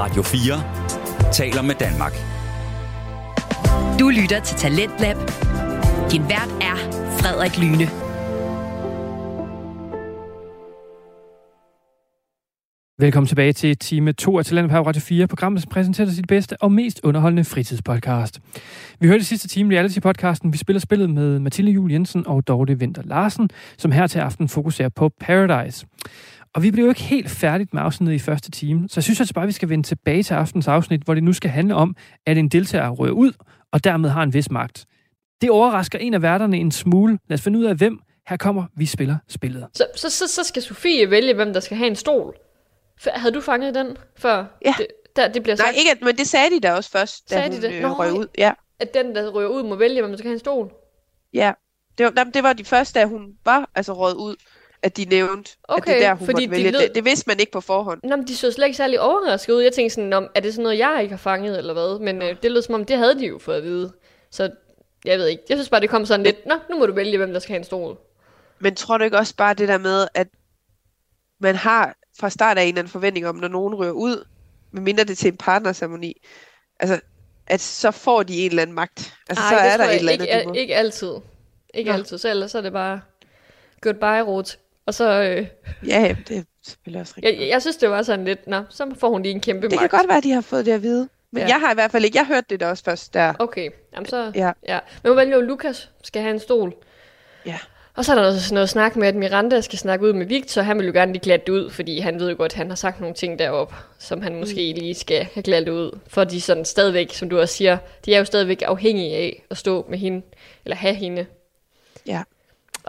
Radio 4 taler med Danmark. Du lytter til Talentlab. Din vært er Frederik Lyne. Velkommen tilbage til time 2 af Talent på Radio 4, programmet, som præsenterer sit bedste og mest underholdende fritidspodcast. Vi hørte i sidste time reality-podcasten. Vi spiller spillet med Mathilde Jul Jensen og Dorte Vinter Larsen, som her til aften fokuserer på Paradise. Og vi blev jo ikke helt færdigt med afsnittet i første time, så jeg synes altså bare, at vi skal vende tilbage til aftens afsnit, hvor det nu skal handle om, at en deltager rører ud, og dermed har en vis magt. Det overrasker en af værterne en smule. Lad os finde ud af, hvem. Her kommer Vi spiller spillet. Så, så, så, så skal Sofie vælge, hvem der skal have en stol. F- Havde du fanget den før? Ja. Det, der, det bliver sagt, Nej, ikke, at- men det sagde de da også først, da Sagde de hun det? øh, Nå, røg ud. Ja, at den, der ryger ud, må vælge, hvem der skal have en stol. ja. Det var, det var de første, da hun var altså røget ud, at de nævnte, at Okay, det er der, hun fordi måtte de vælge. lød- Det, det vidste man ikke på forhånd. Nå, men de så slet ikke særlig overrasket ud. Jeg tænkte sådan, om, er det sådan noget, jeg ikke har fanget, eller hvad? Men øh, det lød som om, det havde de jo fået at vide. Så jeg ved ikke. Jeg synes bare, det kom sådan lidt, nå, nu må du vælge, hvem der skal have en stol. Men tror du ikke også bare det der med, at man har fra start af en eller anden forventning om, når nogen rører ud, medmindre det er til en partnerceremoni, altså, at så får de en eller anden magt. Altså, Ej, så er der et eller ikke, andet, må. ikke altid. Ikke Nå. altid. Så ellers er det bare goodbye, Ruth. Og så, øh, Ja, det er selvfølgelig også rigtigt. jeg, jeg synes, det var sådan lidt, nå, så får hun lige en kæmpe det magt. kan godt være, at de har fået det at vide. Men Ja. jeg har i hvert fald ikke, jeg hørte det da også først der. Okay, jamen så, Ja. ja. Men vælger jo, Lukas skal have en stol. Ja. Og så er der også sådan noget snak med, at Miranda skal snakke ud med Victor. Han vil jo gerne lige glatte det ud, fordi han ved jo godt, at han har sagt nogle ting deroppe, som han måske Mm. lige skal have glattet ud. For de sådan stadigvæk, som du også siger, de er jo stadigvæk afhængige af at stå med hende, eller have hende. Ja.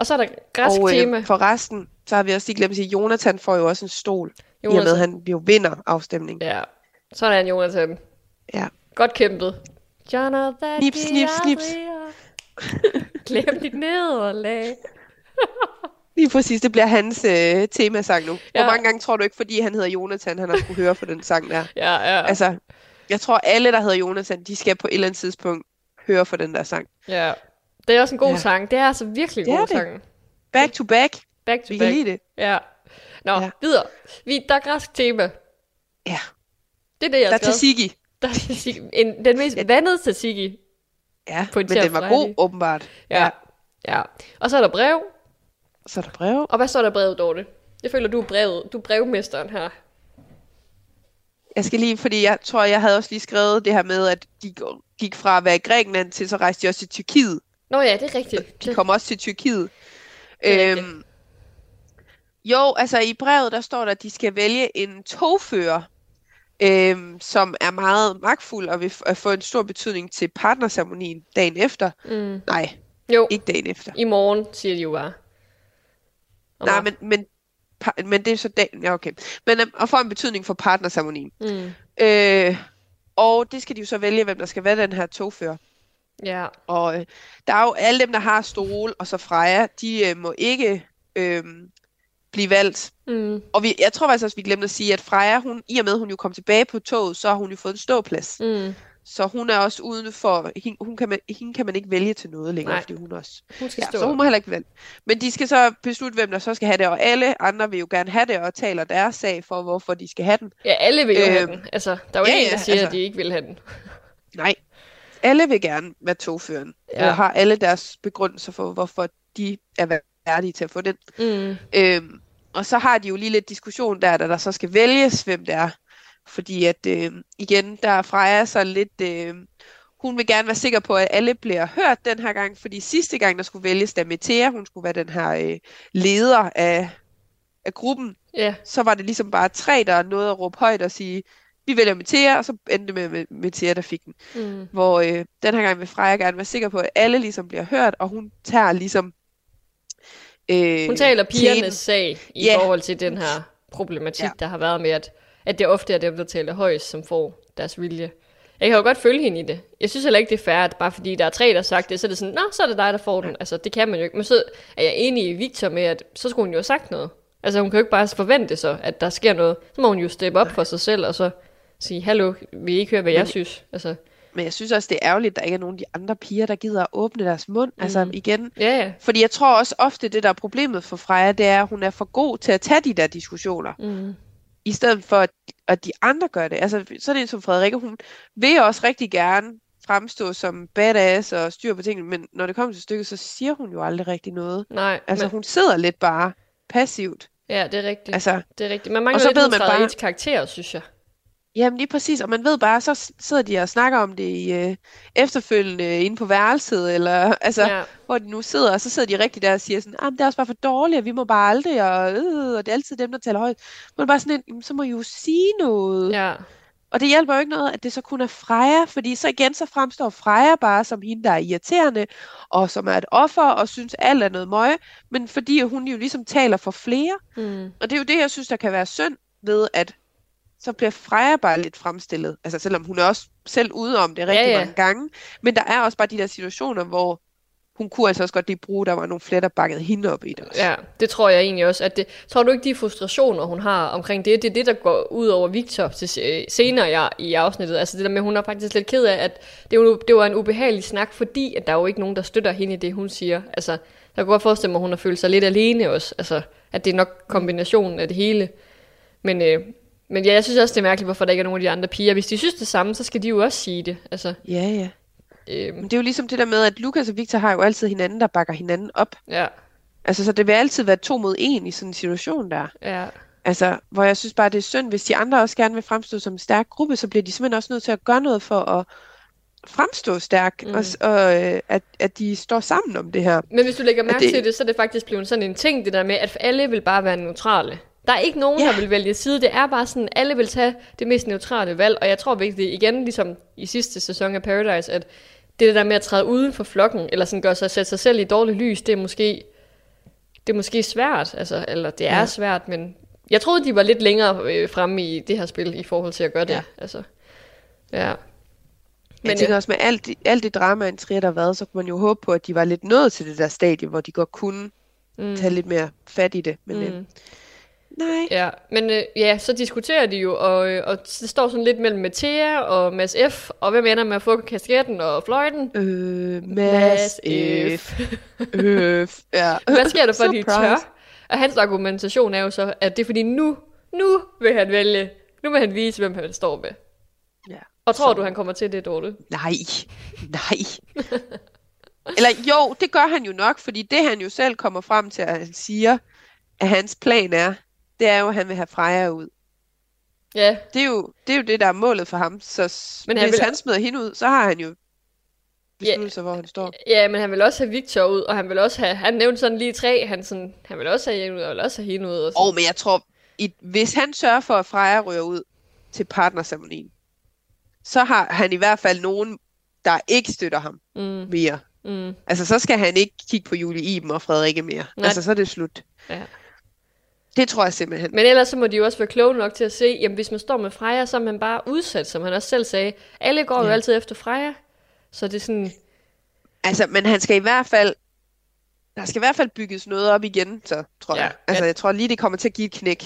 Og så er der græsk Og tema. øh, for resten, så har vi også lige glemt at sige, at Jonathan får jo også en stol, i og med, Jonathan. at han jo vinder afstemningen. Ja, sådan er Jonathan. Ja. Godt kæmpet. Jonathan, Snips, snips, snips. Glem dit nederlag. Lige præcis, det bliver hans øh, temasang nu. Ja. Hvor mange gange tror du ikke, fordi han hedder Jonathan, han har skulle høre for den sang der? Ja, ja. Altså, jeg tror alle, der hedder Jonathan, de skal på et eller andet tidspunkt høre for den der sang. Ja. Det er også en god Ja. sang. Det er altså virkelig en god det. sang. Back to back, Back to vi kan back. lide det. Ja. Nå, ja. Ja. videre. Vi, der er græsk tema. Ja, Det er det, jeg der er tzatziki. Der er tzatziki. En, den mest vandede tzatziki. Ja, På en men den var god, åbenbart. Ja. ja. Og så er der brev. Så er der brev. Og hvad står der brevet, Dorte? Jeg føler, du er, brevet, du er brevmesteren her. Jeg skal lige, fordi jeg tror, jeg havde også lige skrevet det her med, at de gik fra at være i Grækenland til, så rejste de også til Tyrkiet. Nå ja, det er rigtigt. De Det, kom også til Tyrkiet. Øhm, jo, altså i brevet, der står der, at de skal vælge en togfører, øhm, som er meget magtfuld og vil f- få en stor betydning til partnerceremonien dagen efter. mm. Nej, Jo, ikke dagen efter. i morgen, siger de jo bare. Og Nej, men, men, par- men det er så dagen, ja okay. Men øhm, at få en betydning for partnerceremonien. Mm. Øh, og det skal de jo så vælge, hvem der skal være den her togfører. Ja. Og øh, der er jo alle dem, der har stol, og så Freja, de øh, må ikke øh, blive valgt. Mm. Og vi, jeg tror faktisk også, vi glemte at sige, at Freja, hun, i og med, at hun jo kom tilbage på toget, så har hun jo fået en ståplads. Mm. Så hun er også uden for, hende, hun kan man, hende kan man ikke vælge til noget længere, Nej. fordi hun også... Hun skal Ja, stå. så hun må heller ikke vælge. Men de skal så beslutte, hvem der så skal have det, og alle andre vil jo gerne have det, og taler deres sag for, hvorfor de skal have den. Ja, alle vil jo have Øhm, den. Altså, der er jo ja, ja, en, der siger, altså. at de ikke vil have den. Nej, alle vil gerne være togføren, Ja. og har alle deres begrundelser for, hvorfor de er værdige til at få den. Mm. Øhm, og så har de jo lige lidt diskussion der, da der så skal vælges, hvem det er. Fordi at, øh, igen, der er Freja så lidt... Øh, hun vil gerne være sikker på, at alle bliver hørt den her gang, fordi sidste gang, der skulle vælges, da Metea, hun skulle være den her øh, leder af, af gruppen, Ja, så var det ligesom bare tre, der nåede at råbe højt og sige, vi vælger Metea, og så endte det med, med Metea, der fik den. mm. Hvor øh, den her gang vil Freja gerne være sikker på, at alle ligesom bliver hørt, og hun tager ligesom... Øh, Hun taler pigernes teten. sag i Ja. forhold til den her problematik, Ja. der har været med, at, at det ofte er dem, der taler højst, som får deres vilje. Jeg kan jo godt følge hende i det. Jeg synes heller ikke, det er fair, at bare fordi der er tre, der har sagt det, så er det sådan, nå, så er det dig, der får den. Altså, det kan man jo ikke. Men så er jeg enig i Victor med, at så skulle hun jo have sagt noget. Altså, hun kan jo ikke bare forvente så, at der sker noget. Så må hun jo steppe op for sig selv, og så sige, hallo, vil I ikke høre, hvad jeg Men- synes? Altså, Men jeg synes også, det er ærgerligt, at der ikke er nogen af de andre piger, der gider at åbne deres mund. Mm. Altså igen. ja, ja. Fordi jeg tror også ofte, det der er problemet for Freja, det er, at hun er for god til at tage de der diskussioner. Mm. i stedet for, at, at de andre gør det. Altså, så det en som Frederikke, hun vil også rigtig gerne fremstå som badass og styr på tingene, men når det kommer til stykket, så siger hun jo aldrig rigtig noget. Nej, Altså, men, hun sidder lidt bare passivt. ja, det er rigtigt. Altså, det er rigtigt. Man mangler og så lidt ved man bare... karakter, synes jeg. Jamen lige præcis, og man ved bare, så sidder de og snakker om det i øh, efterfølgende inde på værelset, eller altså, ja. Hvor de nu sidder, og så sidder de rigtig der og siger sådan, ah, men det er også bare for dårligt, og vi må bare aldrig, og, øh, og det er altid dem, der taler højt. Man bare sådan, en, "Jamen, så må I jo sige noget. Ja. Og det hjælper jo ikke noget, at det så kun er Freja, fordi så igen så fremstår Freja bare som hende, der er irriterende, og som er et offer, og synes alt er noget møje, men fordi hun jo ligesom taler for flere, Mm. og det er jo det, jeg synes, der kan være synd ved, at så bliver Freja bare lidt fremstillet. Altså selvom hun er også selv ude om det rigtig Ja, ja. mange gange. Men der er også bare de der situationer, hvor hun kunne altså også godt lige bruge, der var nogle flere, der bakkede hende op i det også. Ja, det tror jeg egentlig også. At det, tror du ikke, de frustrationer, hun har omkring det, det er det, der går ud over Victor til senere i, i afsnittet. Altså det der med, at hun er faktisk lidt ked af, at det, var, det var en ubehagelig snak, fordi at der er jo ikke nogen, der støtter hende i det, hun siger. Altså, jeg kan godt forestille mig, at hun har følt sig lidt alene også. Altså, at det er nok kombinationen af det hele. Men, øh, men ja, jeg synes også, det er mærkeligt, hvorfor der ikke er nogen af de andre piger. Hvis de synes det samme, så skal de jo også sige det. Altså, Ja, ja. øh, Men det er jo ligesom det der med, at Lukas og Victor har jo altid hinanden, der bakker hinanden op. ja, Altså, så det vil altid være to mod en i sådan en situation der. ja, Altså, hvor jeg synes bare, det er synd, hvis de andre også gerne vil fremstå som en stærk gruppe, så bliver de simpelthen også nødt til at gøre noget for at fremstå stærk, mm. og, og øh, at, at de står sammen om det her. Men hvis du lægger mærke det- til det, så er det faktisk blevet sådan en ting, det der med, at alle vil bare være neutrale. Der er ikke nogen, Ja. der vil vælge side. Det er bare sådan, alle vil tage det mest neutrale valg. Og jeg tror virkelig, igen, ligesom i sidste sæson af Paradise, at det der med at træde uden for flokken, eller sådan gøre sig, sætte sig selv i dårligt lys, det er måske, det er måske svært. Altså, eller det er Ja. svært, men jeg troede, de var lidt længere øh, fremme i det her spil, i forhold til at gøre det. Ja. Altså, ja. Men jeg tænker ja. også med alt, alt det drama, en trier, der har været, så kunne man jo håbe på, at de var lidt nået til det der stadie, hvor de godt kunne Mm. tage lidt mere fat i det. Men mm. øh, Mm. Nej. Ja, men øh, ja, så diskuterer de jo, og, øh, og det står sådan lidt mellem Mathea og Mads F., og hvem ender med at få kasketten og fløjten? Øh, Mads F. Øh, ja. Hvad sker der for, at de tør? Og hans argumentation er jo så, at det er fordi nu, nu vil han vælge, nu vil han vise, hvem han står med. Ja. Og tror Så- du, han kommer til det, Dorte? Nej, nej. Eller jo, det gør han jo nok, fordi det han jo selv kommer frem til, at han siger, at hans plan er, det er jo, at han vil have Freja ud. Ja, Det er jo det, er jo det der er målet for ham. Så Men hvis han vil- han smider hende ud, så har han jo besluttet sig, hvor han står. ja, men han vil også have Victor ud, og han vil også have, han nævnte sådan lige tre, han, sådan, han vil også have hende ud, og vil også have hende ud. Og sådan. Og men jeg tror, i, hvis han sørger for, at Freja ryger ud til partnerceremonien, så har han i hvert fald nogen, der ikke støtter ham Mm, mere. mm, Altså, så skal han ikke kigge på Julie Iben og Frederikke mere. Nej. Altså, så er det slut. ja. Det tror jeg simpelthen. Men ellers så må de jo også være kloge nok til at se, jamen hvis man står med Freja, så er man bare udsat, som han også selv sagde. Alle går ja. jo Ja. altid efter Freja. Så det er sådan, Altså, men han skal i hvert fald... Der skal i hvert fald bygges noget op igen, så tror Ja, jeg. Altså, ja. jeg tror lige, det kommer til at give et knæk.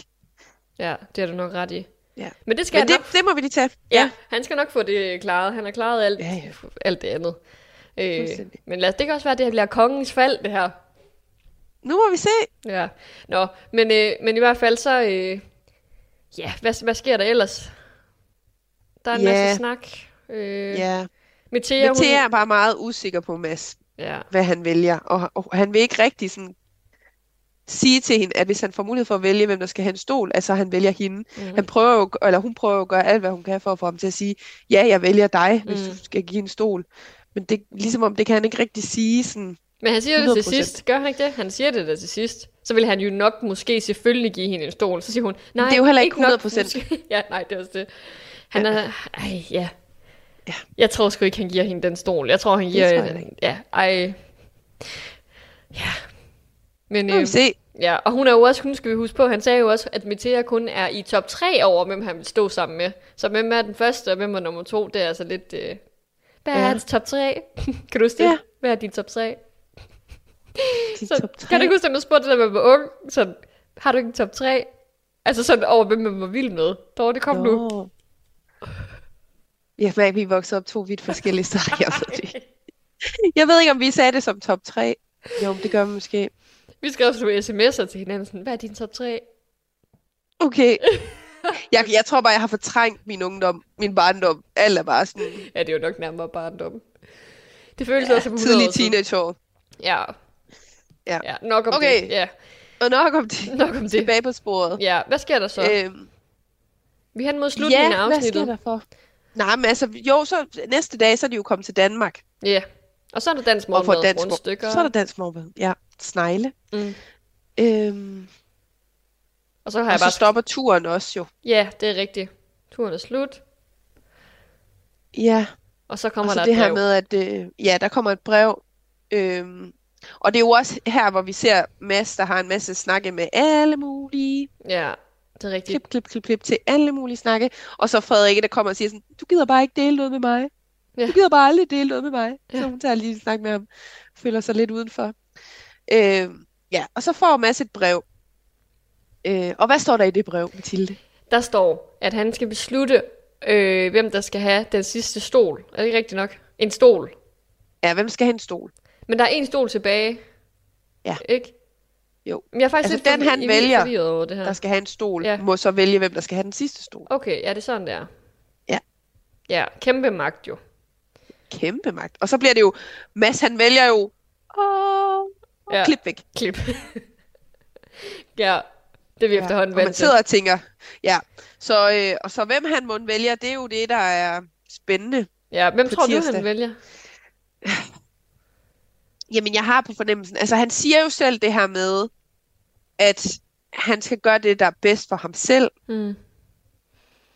ja, det er du nok ret i. Ja. Men det skal Men han det, nok, det må vi lige tage. ja, han skal nok få det klaret. Han har klaret alt, Ja, ja. alt det andet. Øh, men lad, det kan også være, at det bliver kongens fald, det her. Nu må vi se. Ja, nå, men, øh, men i hvert fald så, øh, ja, hvad, hvad sker der ellers? Der er en Ja. masse snak. Øh, Ja. Metea, Men Thea er bare meget usikker på Mads, Ja, hvad han vælger. Og, og han vil ikke rigtig sådan sige til hende, at hvis han får mulighed for at vælge, hvem der skal have en stol, altså han vælger hende. mm, Han prøver jo, eller hun prøver jo at gøre alt, hvad hun kan for at få ham til at sige, ja, jeg vælger dig, hvis Mm. du skal give en stol. Men det ligesom om, det kan han ikke rigtig sige sådan. Men han siger det til 100%. sidst. Gør han ikke det? Han siger det der til sidst. Så vil han jo nok måske selvfølgelig give hende en stol. Så siger hun, nej, det er jo heller ikke nok 100%. måske." ja, nej, det er også det. Han er, ej, ja. Ja. Jeg tror sgu ikke, han giver hende den stol. Jeg tror, han giver... tror jeg ikke. ja, ej. Ja. Men, Nu må vi øh, se. ja, og hun er jo også, hun skal vi huske på, han sagde jo også, at Metea kun er i top 3 over, hvem han vil stå sammen med. Så hvem er den første, og hvem er nummer 2, det er altså lidt... Øh, hvad er Ja. hans top 3? kan du huske det? Ja. Hvad er din top 3? Så, kan du ikke huske, at man spurgte, da man var ung? Sådan, har du ikke en top 3? Altså sådan over, hvem man var vild med. Dog, det kom nu. Nå. Jeg mærker, at vi vokset op to vidt forskellige steder. Jeg ved, det. jeg ved ikke, om vi sagde det som top 3. Jo, det gør vi måske. Vi skrev også nogle sms'er til hinanden, sådan, hvad er din top 3? Okay. jeg, jeg tror bare, jeg har fortrængt min ungdom, min barndom. Alt er bare sådan Ja, det er jo nok nærmere barndom. Det føles ja, også som 100 tidlige teenageår. Ja. Ja. ja. nok om Okay. det. Ja, Og nok om det. nok om det. Tilbage på sporet. Ja, hvad sker der så? Øhm, Vi hen mod slutningen af ja, hvad afsnittet. sker der for? Nej, men altså, jo, så næste dag, så er de jo kommet til Danmark. Ja. Og så er der dansk morgenmad, dansk rundstykker. Så er der dansk morgenmad. Ja, snegle. Mm. Øhm, Og så har og jeg så bare... stopper turen også jo. Ja, det er rigtigt. Turen er slut. Ja, Og så kommer og så der det et her brev. med, at øh, ja, der kommer et brev. Øhm, og det er jo også her, hvor vi ser Mads, der har en masse snakke med alle mulige. Ja, det er rigtigt. Klip, klip, klip, klip til alle mulige snakke. Og så Frederikke, der kommer og siger sådan, du gider bare ikke dele noget med mig. Ja. Du gider bare aldrig dele noget med mig. Ja. Så hun tager lige en snak med ham. Føler sig lidt udenfor. Øhm, ja, og så får Mads et brev. Øh, og hvad står der i det brev, Mathilde? Der står, at han skal beslutte, øh, hvem der skal have den sidste stol. Er det ikke rigtigt nok? En stol. Ja, hvem skal have en stol? Men der er en stol tilbage. Ja. Ikke? Jo. Men jeg er faktisk Altså, lidt den, han vælger, over det her. Der skal have en stol, Ja. må så vælge, hvem der skal have den sidste stol. Okay, ja, det er sådan, der. Ja. Ja, kæmpe magt jo. Kæmpe magt. Og så bliver det jo, Mads han vælger jo, åh, Ja. klip væk. Klip. ja, det er vi ja, efterhånden og man vant til. sidder og tænker, ja. Så, øh, og så hvem han må vælge, det er jo det, der er spændende. Ja, hvem tror du, tirsdag. han vælger? Jamen, jeg har på fornemmelsen, altså han siger jo selv det her med, at han skal gøre det, der er bedst for ham selv. Mm.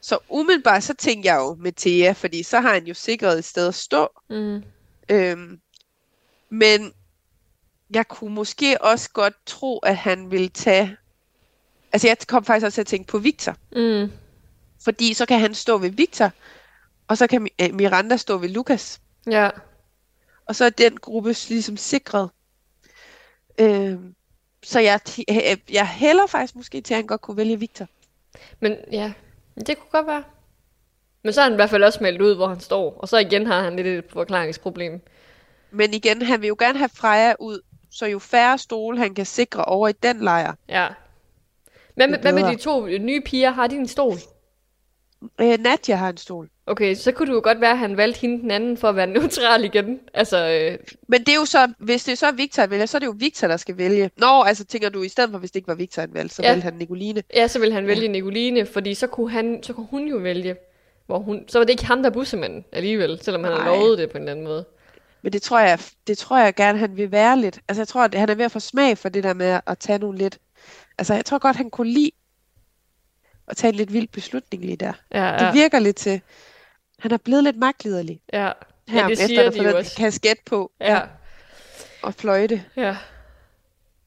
Så umiddelbart, så tænker jeg jo med Thea, fordi så har han jo sikret et sted at stå. Mm. Øhm, men jeg kunne måske også godt tro, at han ville tage... Altså, jeg kom faktisk også til at tænke på Victor. Mm. Fordi så kan han stå ved Victor, og så kan øh, Miranda stå ved Lukas. Ja, Og så er den gruppe ligesom sikret. Øhm, så jeg, øh, jeg hælder faktisk måske til, at han godt kunne vælge Victor. men ja, det kunne godt være. Men så har han i hvert fald også meldt ud, hvor han står. Og så igen har han lidt et forklaringsproblem. Men igen, han vil jo gerne have Freja ud, så jo færre stole han kan sikre over i den lejr. Ja. Hvad med, hvad med de to nye piger? Har de en stol? Øh, Nadia har en stol. Okay, så kunne det jo godt være, at han valgte hende den anden for at være neutral igen. Altså, øh, Men det er jo så, hvis det er så Victor, han vælger, så er det jo Victor, der skal vælge. Nå, altså tænker du, i stedet for, hvis det ikke var Victor, han valgte, så Ja. valgte han Nicoline. ja, så ville han vælge Nicoline, fordi så kunne, han, så kunne hun jo vælge. Hvor hun, så var det ikke ham, der er bussemanden alligevel, selvom han har lovet det på en eller anden måde. Men det tror jeg, det tror jeg gerne, han vil være lidt. Altså jeg tror, at han er ved at få smag for det der med at tage nogle lidt... Altså jeg tror godt, han kunne lide at tage en lidt vild beslutning lige der. Ja, Det ja, virker lidt til... Han er blevet lidt magtliderlig ja. her, ja det efter siger at de jo også. kasket på Ja, og fløjte. ja.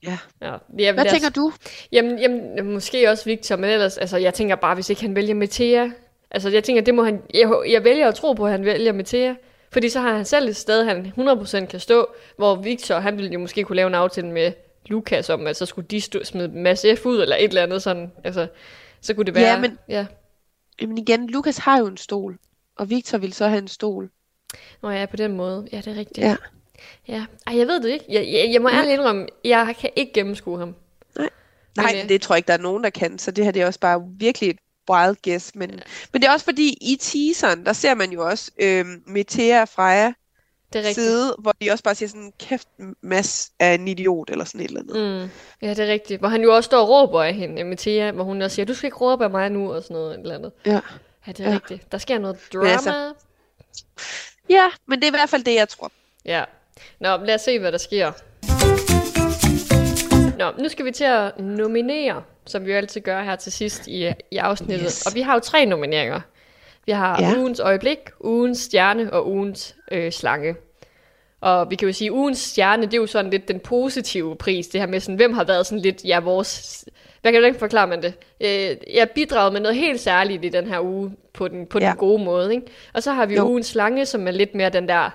Ja. ja. ja Hvad tænker du? Jamen, jamen, måske også Victor, men ellers, altså, jeg tænker bare, hvis ikke han vælger Mathea. Altså, jeg tænker, det må han, jeg, jeg vælger at tro på, at han vælger Mathea. Fordi så har han selv et sted, han 100% kan stå, hvor Victor, han ville jo måske kunne lave en aftale med Lukas om, at så skulle de stå, smide masse F ud, eller et eller andet sådan. Altså, så kunne det være... Ja, men- Ja. Jamen igen, Lukas har jo en stol, og Victor vil så have en stol. Nå ja, på den måde. Ja, det er rigtigt. Ja. ja. Ej, jeg ved det ikke. Jeg, jeg, jeg må Nej. ærligt indrømme, jeg kan ikke gennemskue ham. Nej, Men, men, øh, det tror jeg ikke, der er nogen, der kan, så det her det er også bare virkelig et wild guess. Men, men det er også fordi, i teaseren, der ser man jo også øhm, Metea og Freja Det er rigtigt. side, hvor de også bare siger sådan, kæft, Mads er en idiot, eller sådan et eller andet. Mm. Ja, det er rigtigt. Hvor han jo også står og råber af hende, Mathea, hvor hun også siger, du skal ikke råbe af mig nu, og sådan noget eller andet. Ja. Ja, det er ja. Rigtigt. Der sker noget drama. altså- ja, men det er i hvert fald det, jeg tror. Ja. Nå, lad os se, hvad der sker. Nå, nu skal vi til at nominere, som vi jo altid gør her til sidst i, i afsnittet. Yes. Og vi har jo tre nomineringer. Vi har. Ja. ugens øjeblik, ugens stjerne og ugens øh, slange. Og vi kan jo sige, at ugens stjerne, det er jo sådan lidt den positive pris. Det her med sådan, hvem har været sådan lidt, ja, vores... Hvad kan du ikke forklare man det? Øh, jeg bidraget med noget helt særligt i den her uge, på den, på ja. den gode måde, ikke? Og så har vi jo. Ugens slange, som er lidt mere den der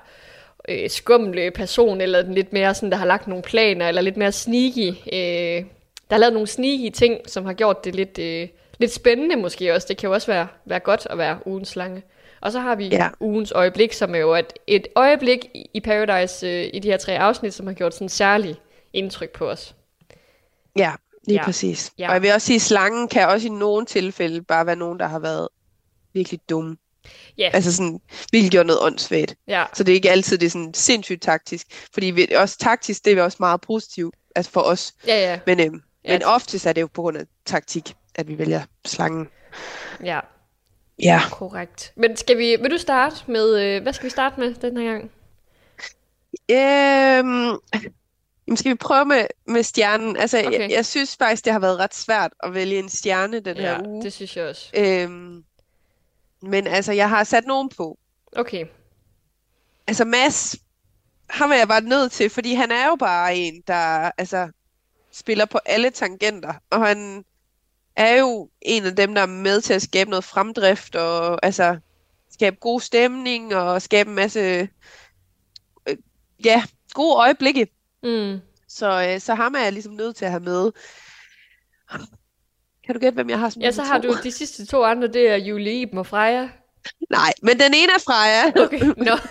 øh, skumle person, eller den lidt mere sådan, der har lagt nogle planer, eller lidt mere sneaky. Øh, der har lavet nogle sneaky ting, som har gjort det lidt, øh, lidt spændende måske også. Det kan jo også være, være godt at være ugens slange. Og så har vi ja. Ugens øjeblik, som er jo et, et øjeblik i- i Paradise øh, i de her tre afsnit, som har gjort sådan særlig indtryk på os. Ja, Lige Ja. præcis. Ja. Og jeg vil også sige, at slangen kan også i nogle tilfælde bare være nogen, der har været virkelig dumme. Ja. Altså sådan, virkelig gjort noget åndssvagt. Ja, Så det er ikke altid det er sådan sindssygt taktisk. Fordi vi, også taktisk, det er også meget positivt altså for os. ja, ja. Men, øhm, Ja. men oftest er det jo på grund af taktik, at vi vælger slangen. ja. Ja. Korrekt. Men skal vi, vil du starte med, øh, hvad skal vi starte med den her gang? Øhm, jamen skal vi prøve med, med stjernen? Altså, Okay. jeg, jeg synes faktisk, det har været ret svært at vælge en stjerne den her Ja, uge. det synes jeg også. Øhm, men altså, jeg har sat nogen på. Okay. Altså Mads, ham er jeg bare nødt til, fordi han er jo bare en, der altså, spiller på alle tangenter, og han er jo en af dem, der er med til at skabe noget fremdrift, og altså skabe god stemning, og skabe en masse øh, ja, gode øjeblikke. Mm. Så, øh, så ham er jeg ligesom nødt til at have med. Kan du gætte, hvem jeg har som Ja, så har to? du de sidste to andre, det er Julie Iben og Freja. Nej, men den ene er Freja. Okay, nå.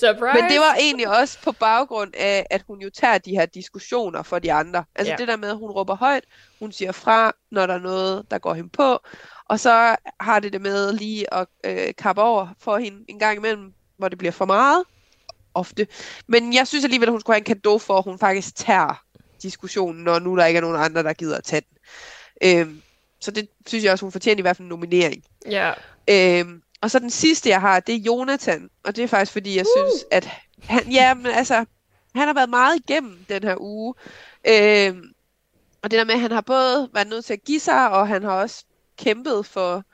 Surprise! Men det var egentlig også på baggrund af, at hun jo tager de her diskussioner for de andre. Altså Ja. det der med, at hun råber højt, hun siger fra, når der er noget, der går hende på, og så har det det med lige at øh, kappe over for hende en gang imellem, hvor det bliver for meget, ofte. Men jeg synes alligevel, at hun skulle have en kado for, at hun faktisk tager diskussionen, når nu der ikke er nogen andre, der gider at tage den. Øhm, så det synes jeg også, hun fortjener i hvert fald en nominering. Ja, Øhm, og så den sidste, jeg har, det er Jonathan. Og det er faktisk, fordi jeg uh. synes, at han, ja, men altså, han har været meget igennem den her uge. Øhm, og det der med, at han har både været nødt til at give sig, og han har også kæmpet for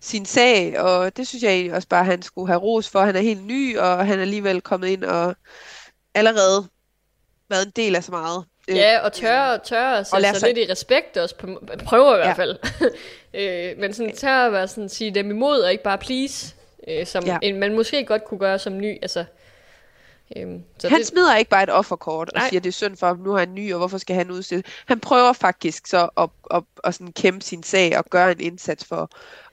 sin sag. Og det synes jeg egentlig også bare, at han skulle have ros for. Han er helt ny, og han er alligevel kommet ind og allerede været en del af så meget. Øh, ja og tør, tør at sætte lad sig lidt i respekt også, på, prøver i hvert Ja. fald. øh, men sådan tør at være sådan, sige dem imod, og ikke bare please, øh, som Ja. en, man måske godt kunne gøre som ny. Altså, øhm, så Han det, smider ikke bare et offerkort og Nej. siger, det er synd for ham, nu er han ny, og hvorfor skal han udstilles? Han prøver faktisk så at, at, at sådan kæmpe sin sag og gøre en indsats for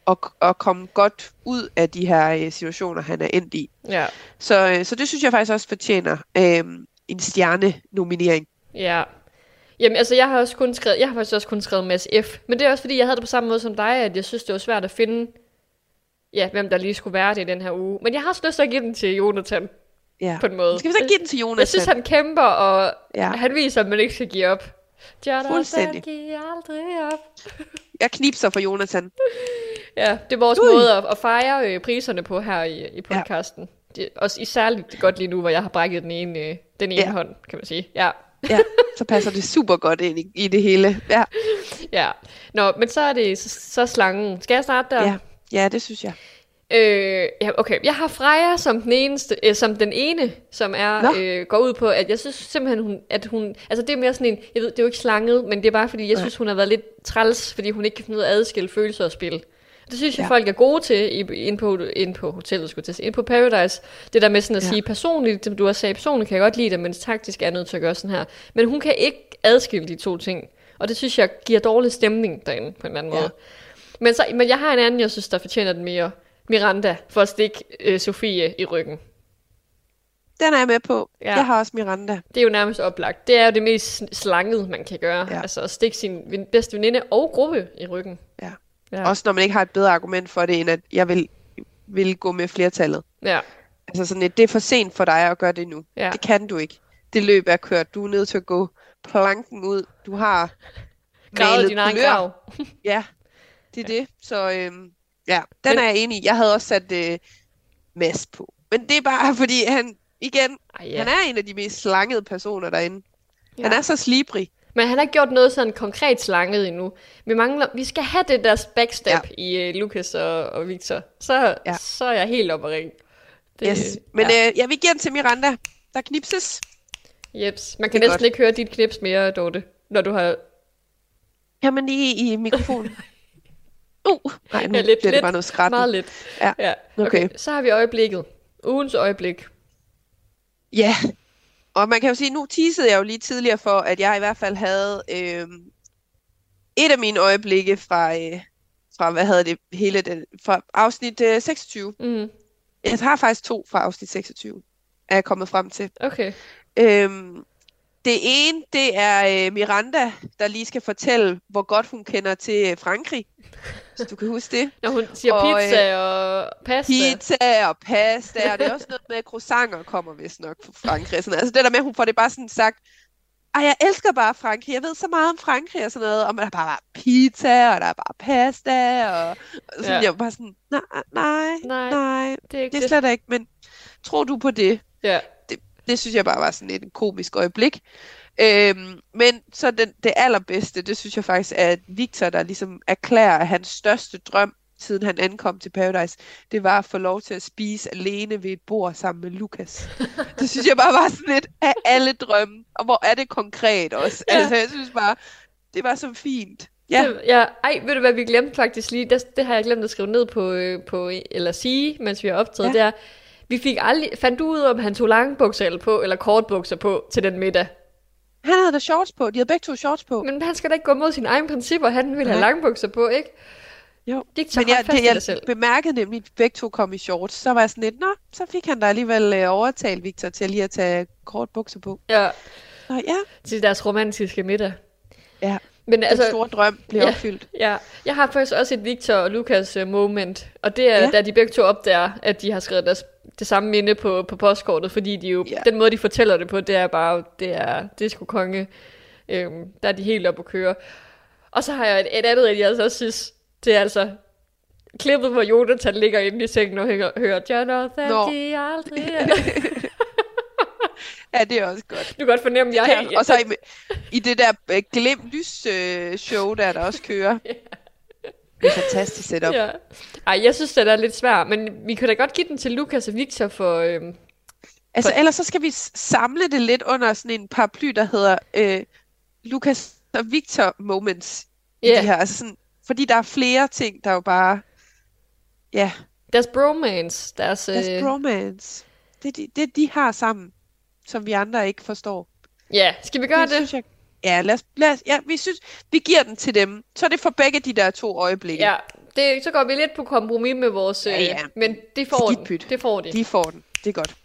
at, at komme godt ud af de her øh, situationer, han er endt i. ja, Så, øh, så det synes jeg faktisk også fortjener øh, en stjerne-nominering. ja. Jamen, altså, jeg har også kun skrevet, jeg har faktisk også kun skrevet Mads F. Men det er også fordi, jeg havde det på samme måde som dig, at jeg synes, det var svært at finde, ja, hvem der lige skulle være det i den her uge. Men jeg har også lyst til at give den til Jonathan, Ja. på en måde. Skal vi så give den til Jonathan? Jeg synes, han kæmper, og Ja. han viser, at man ikke skal give op. Jonathan Fuldstændig. giver aldrig op. Jeg knipser for Jonathan. Ja, det er vores Ui. måde at, at fejre øh, priserne på her i, i podcasten. Ja. Det er også især godt lige nu, hvor jeg har brækket den ene, øh, den ene Ja. hånd, kan man sige. Ja. Ja, så passer det super godt ind i, i det hele. Ja, ja. Nå, men så er det så, så slangen. Skal jeg starte der? ja. ja det synes jeg. Øh, ja, okay. Jeg har Freja som den eneste, øh, som den ene, som er Nå. øh, går ud på, at jeg synes simpelthen, hun, at hun, altså det er mere sådan en, jeg ved, det er jo ikke slanget, men det er bare fordi, jeg Nej. synes, hun har været lidt træls, fordi hun ikke kan finde ud af at adskille følelser og spil. Det synes jeg, Ja. folk er gode til i- ind på, ind på hotellet, skulle til ind på Paradise. Det der med sådan at Ja. sige personligt, som du har sagt, personligt kan jeg godt lide det, men taktisk er jeg nødt til at gøre sådan her. Men hun kan ikke adskille de to ting. Og det synes jeg giver dårlig stemning derinde, på en eller anden Ja. måde. Men, så, men jeg har en anden, jeg synes, der fortjener den mere. Miranda, for at stikke øh, Sofie i ryggen. Den er jeg med på. Ja. Jeg har også Miranda. Det er jo nærmest oplagt. Det er jo det mest slangede, man kan gøre. Ja. Altså at stikke sin bedste veninde og gruppe i ryggen. Ja. Ja. Også når man ikke har et bedre argument for det, end at jeg vil, vil gå med flertallet. Ja. Altså sådan et, det er for sent for dig at gøre det nu. Ja. Det kan du ikke. Det løb er kørt. Du er nødt til at gå planken ud. Du har Gravet din egen grav. Ja, det er det. Så øhm, ja, den Men- er jeg enig i. Jeg havde også sat øh, Mads på. Men det er bare fordi, han igen, Ej, ja. han er en af de mest slangede personer derinde. Ja. Han er så slibrig. Men han har ikke gjort noget sådan konkret slanget endnu. Vi mangler, vi skal have det der backstab ja. i uh, Lucas og, og Victor. Så, ja. Så er jeg helt oppe at ringe. Det, Yes. Men ja. øh, jeg vil give den til Miranda. Der knipses. Jeps. Man kan næsten godt. ikke høre dit knips mere, Dorte, når du har... Kan man lige i mikrofonen? Uh, nej, nu Ja, lidt- lidt, bliver det lidt. bare noget skræt. Meget lidt. Ja, ja. Okay. okay. Så har vi øjeblikket. Ugens øjeblik. Ja, og man kan jo sige, nu teasede jeg jo lige tidligere for, at jeg i hvert fald havde øh, et af mine øjeblikke fra, øh, fra hvad hedder det, hele den, fra afsnit øh, 26. Mm. Jeg har faktisk to fra afsnit 26, er jeg kommet frem til. Okay. Øhm, det ene, det er øh, Miranda, der lige skal fortælle, hvor godt hun kender til øh, Frankrig. Hvis du kan huske det. Når hun siger Og, pizza og pasta. Pizza og pasta, og det er også noget med, at croissanter kommer vist nok fra Frankrig. Sådan. Altså det der med, at hun får det bare sådan sagt, ej, jeg elsker bare Frankrig, jeg ved så meget om Frankrig og sådan noget, og der er bare pizza, og der er bare pasta, og, og sådan, Ja. jeg var bare sådan, nej, nej, Nej, nej, det er ikke det er det. slet ikke, men tror du på det? Ja. det synes jeg bare var sådan et komisk øjeblik. Øhm, men så den, det allerbedste, det synes jeg faktisk er, at Victor, der ligesom erklærer, at hans største drøm, siden han ankom til Paradise, det var at få lov til at spise alene ved et bord sammen med Lukas. det synes jeg bare var sådan lidt af alle drømme. Og hvor er det konkret også? Ja. Altså, jeg synes bare, det var så fint. Ja, Det, ja. Ej, ved du hvad, vi glemte faktisk lige, det, det har jeg glemt at skrive ned på, øh, på eller sige, mens vi har optaget, Ja. det er, vi fik aldrig, fandt du ud om han tog lange bukser eller på, eller kort bukser på til den middag. Han havde da shorts på. De havde begge to shorts på. Men han skal da ikke gå mod sine egne principper, han vil have Nej. lange bukser på, ikke? Jo. Det er ikke Men jeg, fast det, dig selv. jeg bemærkede nemlig, at begge to kom i shorts. Så var jeg sådan lidt, nå, så fik han da alligevel øh, overtalt Victor til lige at tage kort bukser på. Ja, Så ja, til deres romantiske middag. Ja. Men altså, altså, den store drøm blev ja. opfyldt. Ja, jeg har faktisk også et Victor og Lukas uh, moment, og det er, ja. da de begge to opdager, at de har skrevet deres, det samme minde på, på postkortet, fordi de jo, ja. den måde, de fortæller det på, det er bare, det er, det er sgu konge. Øhm, der er de helt oppe at køre. Og så har jeg et, et andet, jeg altså også synes, det er altså klippet, hvor Jonathan ligger inde i sengen og hører, hører Jonathan, Nå. de aldrig. Ja, det er også godt. Du kan godt fornemme, jeg er Ja, og så i, i det der øh, glem lys øh, show, der der også kører. Det er fantastisk setup. Ja. Ej, jeg synes, det er lidt svært, men vi kan da godt give den til Lukas og Victor for... Øhm, Altså, ellers så skal vi samle det lidt under sådan en paraply, der hedder øh, Lukas og Victor moments. i Ja. de her. Altså sådan, fordi der er flere ting, der er jo bare... Ja, deres bromance, deres... deres øh, bromance. Det, de, det de har sammen, som vi andre ikke forstår. Ja, skal vi gøre det? Synes jeg, ja, lad os, lad os, ja, vi synes, vi giver den til dem. Så er det for begge de der to øjeblikke. Ja, det, så går vi lidt på kompromis med vores... Ja, øh, ja. Men det får Skidt den. Det får de. De får den. Det er godt.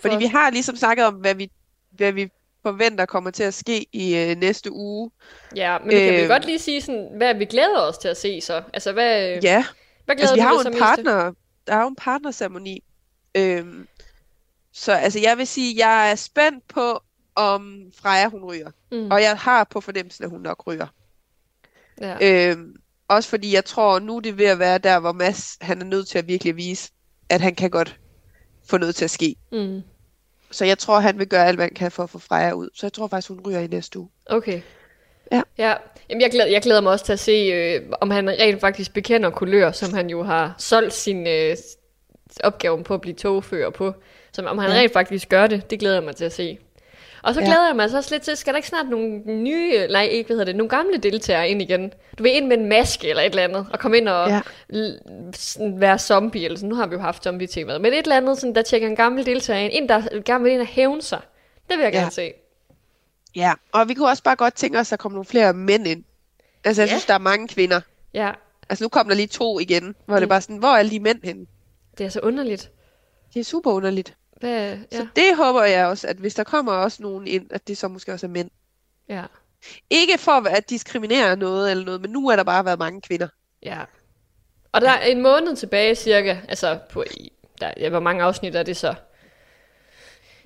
Fordi For- vi har ligesom snakket om, hvad vi, hvad vi forventer kommer til at ske i øh, næste uge. Ja, men det kan vi Øh. godt lige sige sådan, hvad vi glæder os til at se så. Altså, hvad, Ja, hvad glæder altså vi har jo en partner, der er jo en partnerceremoni. Øhm, så altså jeg vil sige, jeg er spændt på, om Freja hun ryger. Mm. Og jeg har på fornemmelsen, at hun nok ryger. Ja. Øhm, også fordi jeg tror, nu er det ved at være der, hvor Mads han er nødt til at virkelig vise, at han kan godt få noget til at ske. Mm. Så jeg tror, han vil gøre alt, hvad han kan for at få Freja ud. Så jeg tror faktisk, hun ryger i næste uge. Okay. Ja. ja. Jamen, jeg, glæder, jeg glæder mig også til at se, øh, om han rent faktisk bekender kulør, som han jo har solgt sin øh, opgave på at blive togfører på. Som om han Ja. rent faktisk gør det, det glæder jeg mig til at se. Og så Ja. glæder jeg mig så også lidt til, skal der ikke snart nogle nye, nej ikke, hvad hedder det, nogle gamle deltagere ind igen? Du vil ind med en maske eller et eller andet, og komme ind og Ja. være zombie, eller sådan. nu har vi jo haft zombie-temaet, men et eller andet, sådan, der tjekker en gammel deltager ind, en der gerne vil ind og hævne sig. Det vil jeg Ja. gerne se. Ja, og vi kunne også bare godt tænke os, at der kommer nogle flere mænd ind. Altså, jeg Ja. synes, der er mange kvinder. Ja, Altså, nu kom der lige to igen, hvor det Mm. bare sådan, hvor er alle de mænd henne? det er så underligt. Det er super underligt. Hvad, Så ja, det håber jeg også, at hvis der kommer også nogen ind, at det så måske også er mænd. ja, Ikke for at diskriminere noget eller noget, men nu er der bare været mange kvinder. ja. Og der er en måned tilbage cirka, altså på, der, ja, hvor mange afsnit er det så?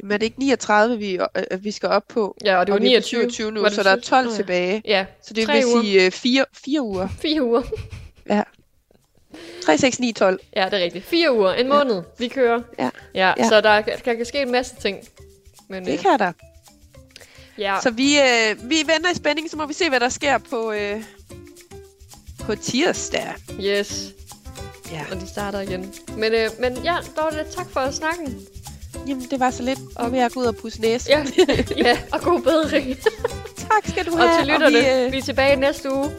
Men er det ikke 39, vi, øh, vi skal op på? Ja, og det var Og vi er på 29. 27 nu, Var så der er 27? 12 Nå ja. tilbage. Ja, Så det vil uger. sige øh, fire, fire uger. fire uger. 3, 6, 9, 12. Ja, det er rigtigt. Fire uger, en måned, vi kører. Ja. Ja, Ja. så der, kan- kan ske en masse ting. Men, Det øh, kan der. ja. Så vi, øh, vi venter i spænding, så må vi se, hvad der sker på, øh, på tirsdag. Yes, Ja. og de starter igen. Men, øh, men ja, Dorte, tak for snakken. Jamen, det var så lidt. Og vil jeg gå ud og pusse næse. Ja, ja og god bedring. Tak skal du og have. til lytterne, vi, øh, vi er tilbage næste uge.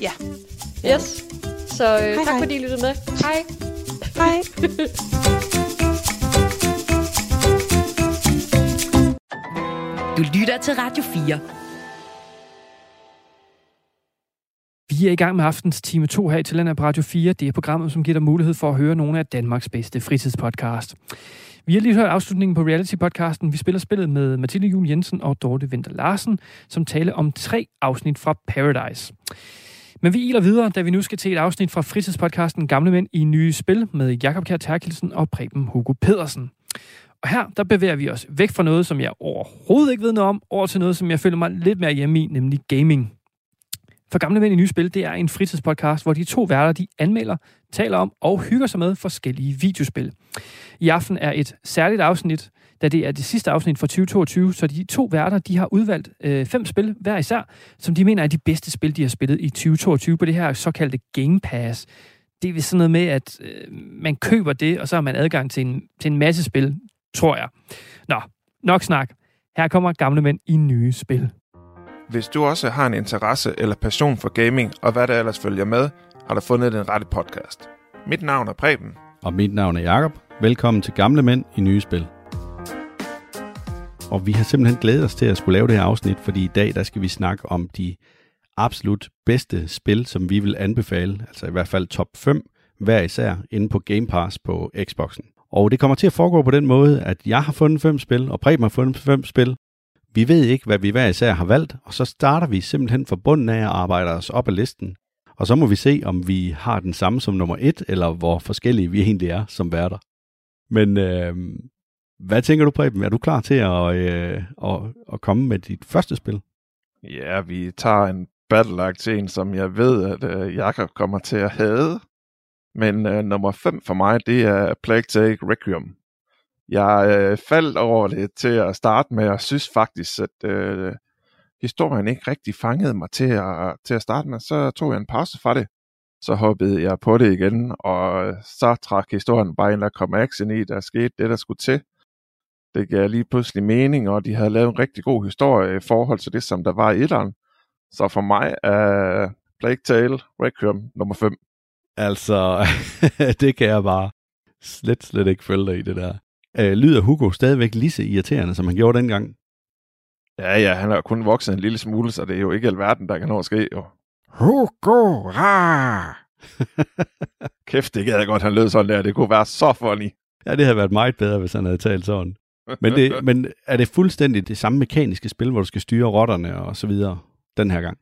Ja. Yes. Så øh, tak hej. fordi I lyttede med. Hej. Hej. Du lytter til Radio 4. Vi er i gang med aftens time 2 her i Talent på Radio 4. Det er programmet, som giver dig mulighed for at høre nogle af Danmarks bedste fritidspodcast. Vi har lige hørt afslutningen på reality-podcasten. Vi spiller spillet med Mathilde Jul Jensen og Dorte Vinter Larsen, som taler om tre afsnit fra Paradise. Men vi iler videre, da vi nu skal til et afsnit fra fritidspodcasten Gamle Mænd i nye spil med Jakob Kjær Terkelsen og Preben Hugo Pedersen. Og her, der bevæger vi os væk fra noget, som jeg overhovedet ikke ved noget om, over til noget, som jeg føler mig lidt mere hjemme i, nemlig gaming. For Gamle Mænd i Nye Spil, det er en fritidspodcast, hvor de to værter, de anmelder, taler om og hygger sig med forskellige videospil. I aften er et særligt afsnit, da det er det sidste afsnit for 2022, så de to værter, de har udvalgt øh, fem spil hver især, som de mener er de bedste spil, de har spillet i 2022 på det her såkaldte Game Pass. Det er vist sådan noget med, at øh, man køber det, og så har man adgang til en, til en masse spil, tror jeg. Nå, nok snak. Her kommer gamle mænd i nye spil. Hvis du også har en interesse eller passion for gaming, og hvad der ellers følger med, har du fundet den rette podcast. Mit navn er Preben. Og mit navn er Jakob. Velkommen til Gamle Mænd i Nye Spil. Og vi har simpelthen glædet os til at skulle lave det her afsnit, fordi i dag der skal vi snakke om de absolut bedste spil, som vi vil anbefale, altså i hvert fald top 5 hver især, inde på Game Pass på Xboxen. Og det kommer til at foregå på den måde, at jeg har fundet fem spil, og Preben har fundet fem spil. Vi ved ikke, hvad vi hver især har valgt, og så starter vi simpelthen fra bunden af og arbejder os op ad listen. Og så må vi se, om vi har den samme som nummer et, eller hvor forskellige vi egentlig er som værter. Men øh, hvad tænker du, Preben? Er du klar til at, øh, at, at komme med dit første spil? Ja, vi tager en battle til en, som jeg ved, at øh, Jakob kommer til at have. Men øh, nummer 5 for mig, det er Plague Take Requiem. Jeg øh, faldt over det til at starte med, og synes faktisk, at øh, historien ikke rigtig fangede mig til at, til at starte med. Så tog jeg en pause fra det. Så hoppede jeg på det igen, og øh, så trak historien bare ind, der kom action i, der skete det, der skulle til. Det gav lige pludselig mening, og de havde lavet en rigtig god historie i forhold til det, som der var i etteren. Så for mig er Plague Tale Requiem nummer 5. Altså, det kan jeg bare slet, slet ikke følge dig i det der. Øh, lyder Hugo stadigvæk lige så irriterende, som han gjorde dengang? Ja, ja, han har kun vokset en lille smule, så det er jo ikke alverden, der kan nå at ske. Jo. Hugo, ha! Kæft, det gad jeg godt, han lød sådan der. Det kunne være så funny. Ja, det havde været meget bedre, hvis han havde talt sådan. Men, det, men er det fuldstændig det samme mekaniske spil, hvor du skal styre rotterne og så videre den her gang?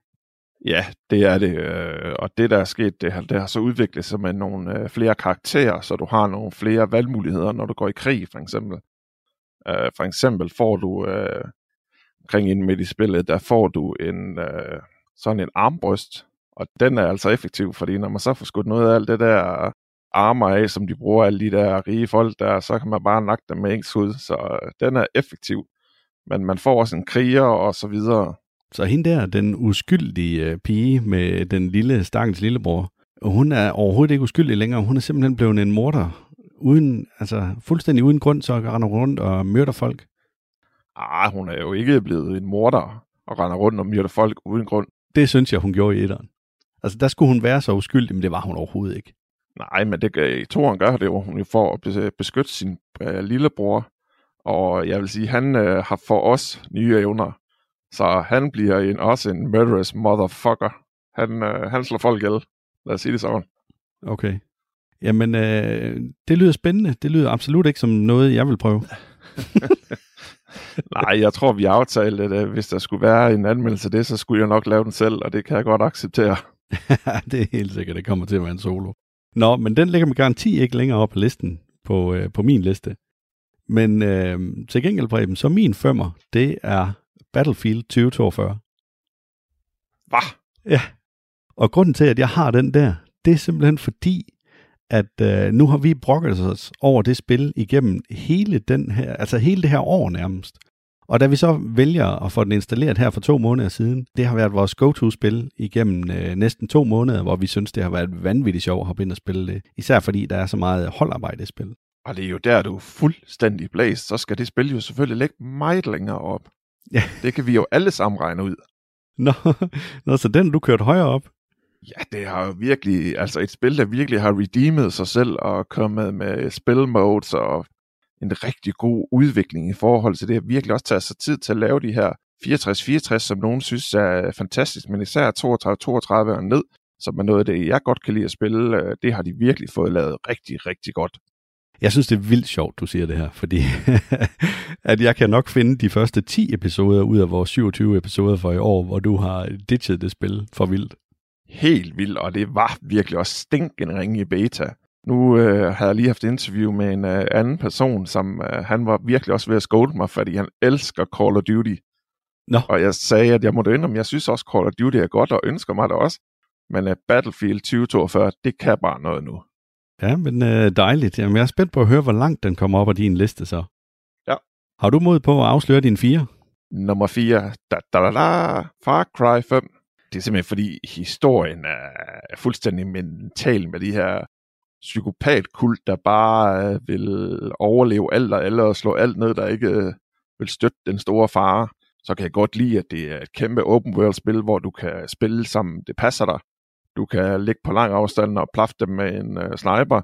Ja, det er det. Øh, og det, der er sket, det har, det har så udviklet sig med nogle øh, flere karakterer, så du har nogle flere valgmuligheder, når du går i krig, for eksempel. Øh, for eksempel får du, omkring inden midt i spillet, der får du en sådan en armbryst, og den er altså effektiv, fordi når man så får skudt noget af alt det der armer af, som de bruger alle de der rige folk der, så kan man bare nakke dem med en skud, så øh, den er effektiv. Men man får også en kriger og så videre. Så hende der, den uskyldige øh, pige med den lille, stakkels lillebror, hun er overhovedet ikke uskyldig længere. Hun er simpelthen blevet en morder, uden, altså fuldstændig uden grund, så render rundt og myrder folk. Ah, hun er jo ikke blevet en morder og render rundt og myrder folk uden grund. Det synes jeg, hun gjorde i etteren. Altså, der skulle hun være så uskyldig, men det var hun overhovedet ikke. Nej, men det, gør- i toren gør det jo, hun jo for at bes- beskytte sin øh, lillebror. Og jeg vil sige, han øh, har for os nye evner. Så han bliver en, også en murderous motherfucker. Han, øh, han slår folk ihjel. Lad os sige det sådan. Okay. Jamen, øh, det lyder spændende. Det lyder absolut ikke som noget, jeg vil prøve. Nej, jeg tror, vi aftalte, at øh, hvis der skulle være en anmeldelse af det, så skulle jeg nok lave den selv, og det kan jeg godt acceptere. det er helt sikkert, det kommer til at være en solo. Nå, men den ligger med garanti ikke længere op på listen, på, øh, på min liste. Men øh, til gengæld, Preben, så min femmer, det er Battlefield 2042. Hvad? Ja. Og grunden til, at jeg har den der, det er simpelthen fordi, at øh, nu har vi brokket os over det spil igennem hele, den her, altså hele det her år nærmest. Og da vi så vælger at få den installeret her for to måneder siden, det har været vores go-to-spil igennem øh, næsten to måneder, hvor vi synes, det har været vanvittigt sjovt at hoppe ind og spille det. Især fordi der er så meget holdarbejde i spil. Og det er jo der, du er fuldstændig blæst. Så skal det spil jo selvfølgelig ligge meget længere op. Ja. Det kan vi jo alle sammen regne ud. Nå, nå så den du kørt højere op. Ja, det har jo virkelig, altså et spil, der virkelig har redeemet sig selv og kommet med spil modes og en rigtig god udvikling i forhold til det. At virkelig også tage sig tid til at lave de her 64-64, som nogen synes er fantastisk, men især 32-32 og ned, som er noget af det, jeg godt kan lide at spille. øh, Det har de virkelig fået lavet rigtig, rigtig godt. Jeg synes, det er vildt sjovt, du siger det her, fordi at jeg kan nok finde de første 10 episoder ud af vores 27 episoder for i år, hvor du har ditchet det spil for vildt. Helt vildt, og det var virkelig også stinkende ringe i beta. Nu øh, har jeg lige haft interview med en øh, anden person, som øh, han var virkelig også ved at skåle mig, fordi han elsker Call of Duty. Nå. Og jeg sagde, at jeg måtte indrømme, jeg synes også, Call of Duty er godt, og ønsker mig det også. Men uh, Battlefield 2042, det kan bare noget nu. Ja, men øh, dejligt. Jamen, jeg er spændt på at høre, hvor langt den kommer op af din liste så. Ja. Har du mod på at afsløre din fire? Nummer 4, da, da, da, da, Far Cry 5. Det er simpelthen fordi historien er fuldstændig mental med de her psykopatkult, der bare øh, vil overleve alt og alle og slå alt ned, der ikke øh, vil støtte den store fare. Så kan jeg godt lide, at det er et kæmpe open world spil, hvor du kan spille som det passer dig. Du kan ligge på lang afstand og plaffe dem med en øh, sniper,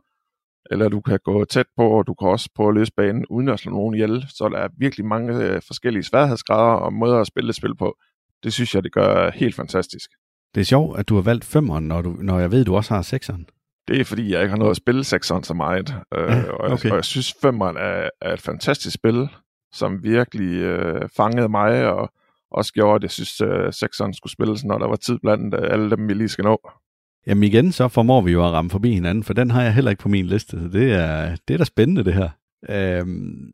eller du kan gå tæt på, og du kan også prøve at løse banen uden at slå nogen ihjel. Så der er virkelig mange øh, forskellige sværhedsgrader og måder at spille spil på. Det synes jeg, det gør helt fantastisk. Det er sjovt, at du har valgt 5'eren, når, du, når jeg ved, at du også har sekseren. Det er fordi, jeg ikke har noget at spille sekseren så meget. Øh, Ja, og, jeg, okay. og jeg synes, femmeren er, er et fantastisk spil, som virkelig øh, fangede mig, og også gjorde, at jeg synes, øh, sekseren skulle spilles, når der var tid blandt øh, alle dem, vi lige skal nå. Jamen igen, så formår vi jo at ramme forbi hinanden, for den har jeg heller ikke på min liste, så det er, det er da spændende det her. Øhm,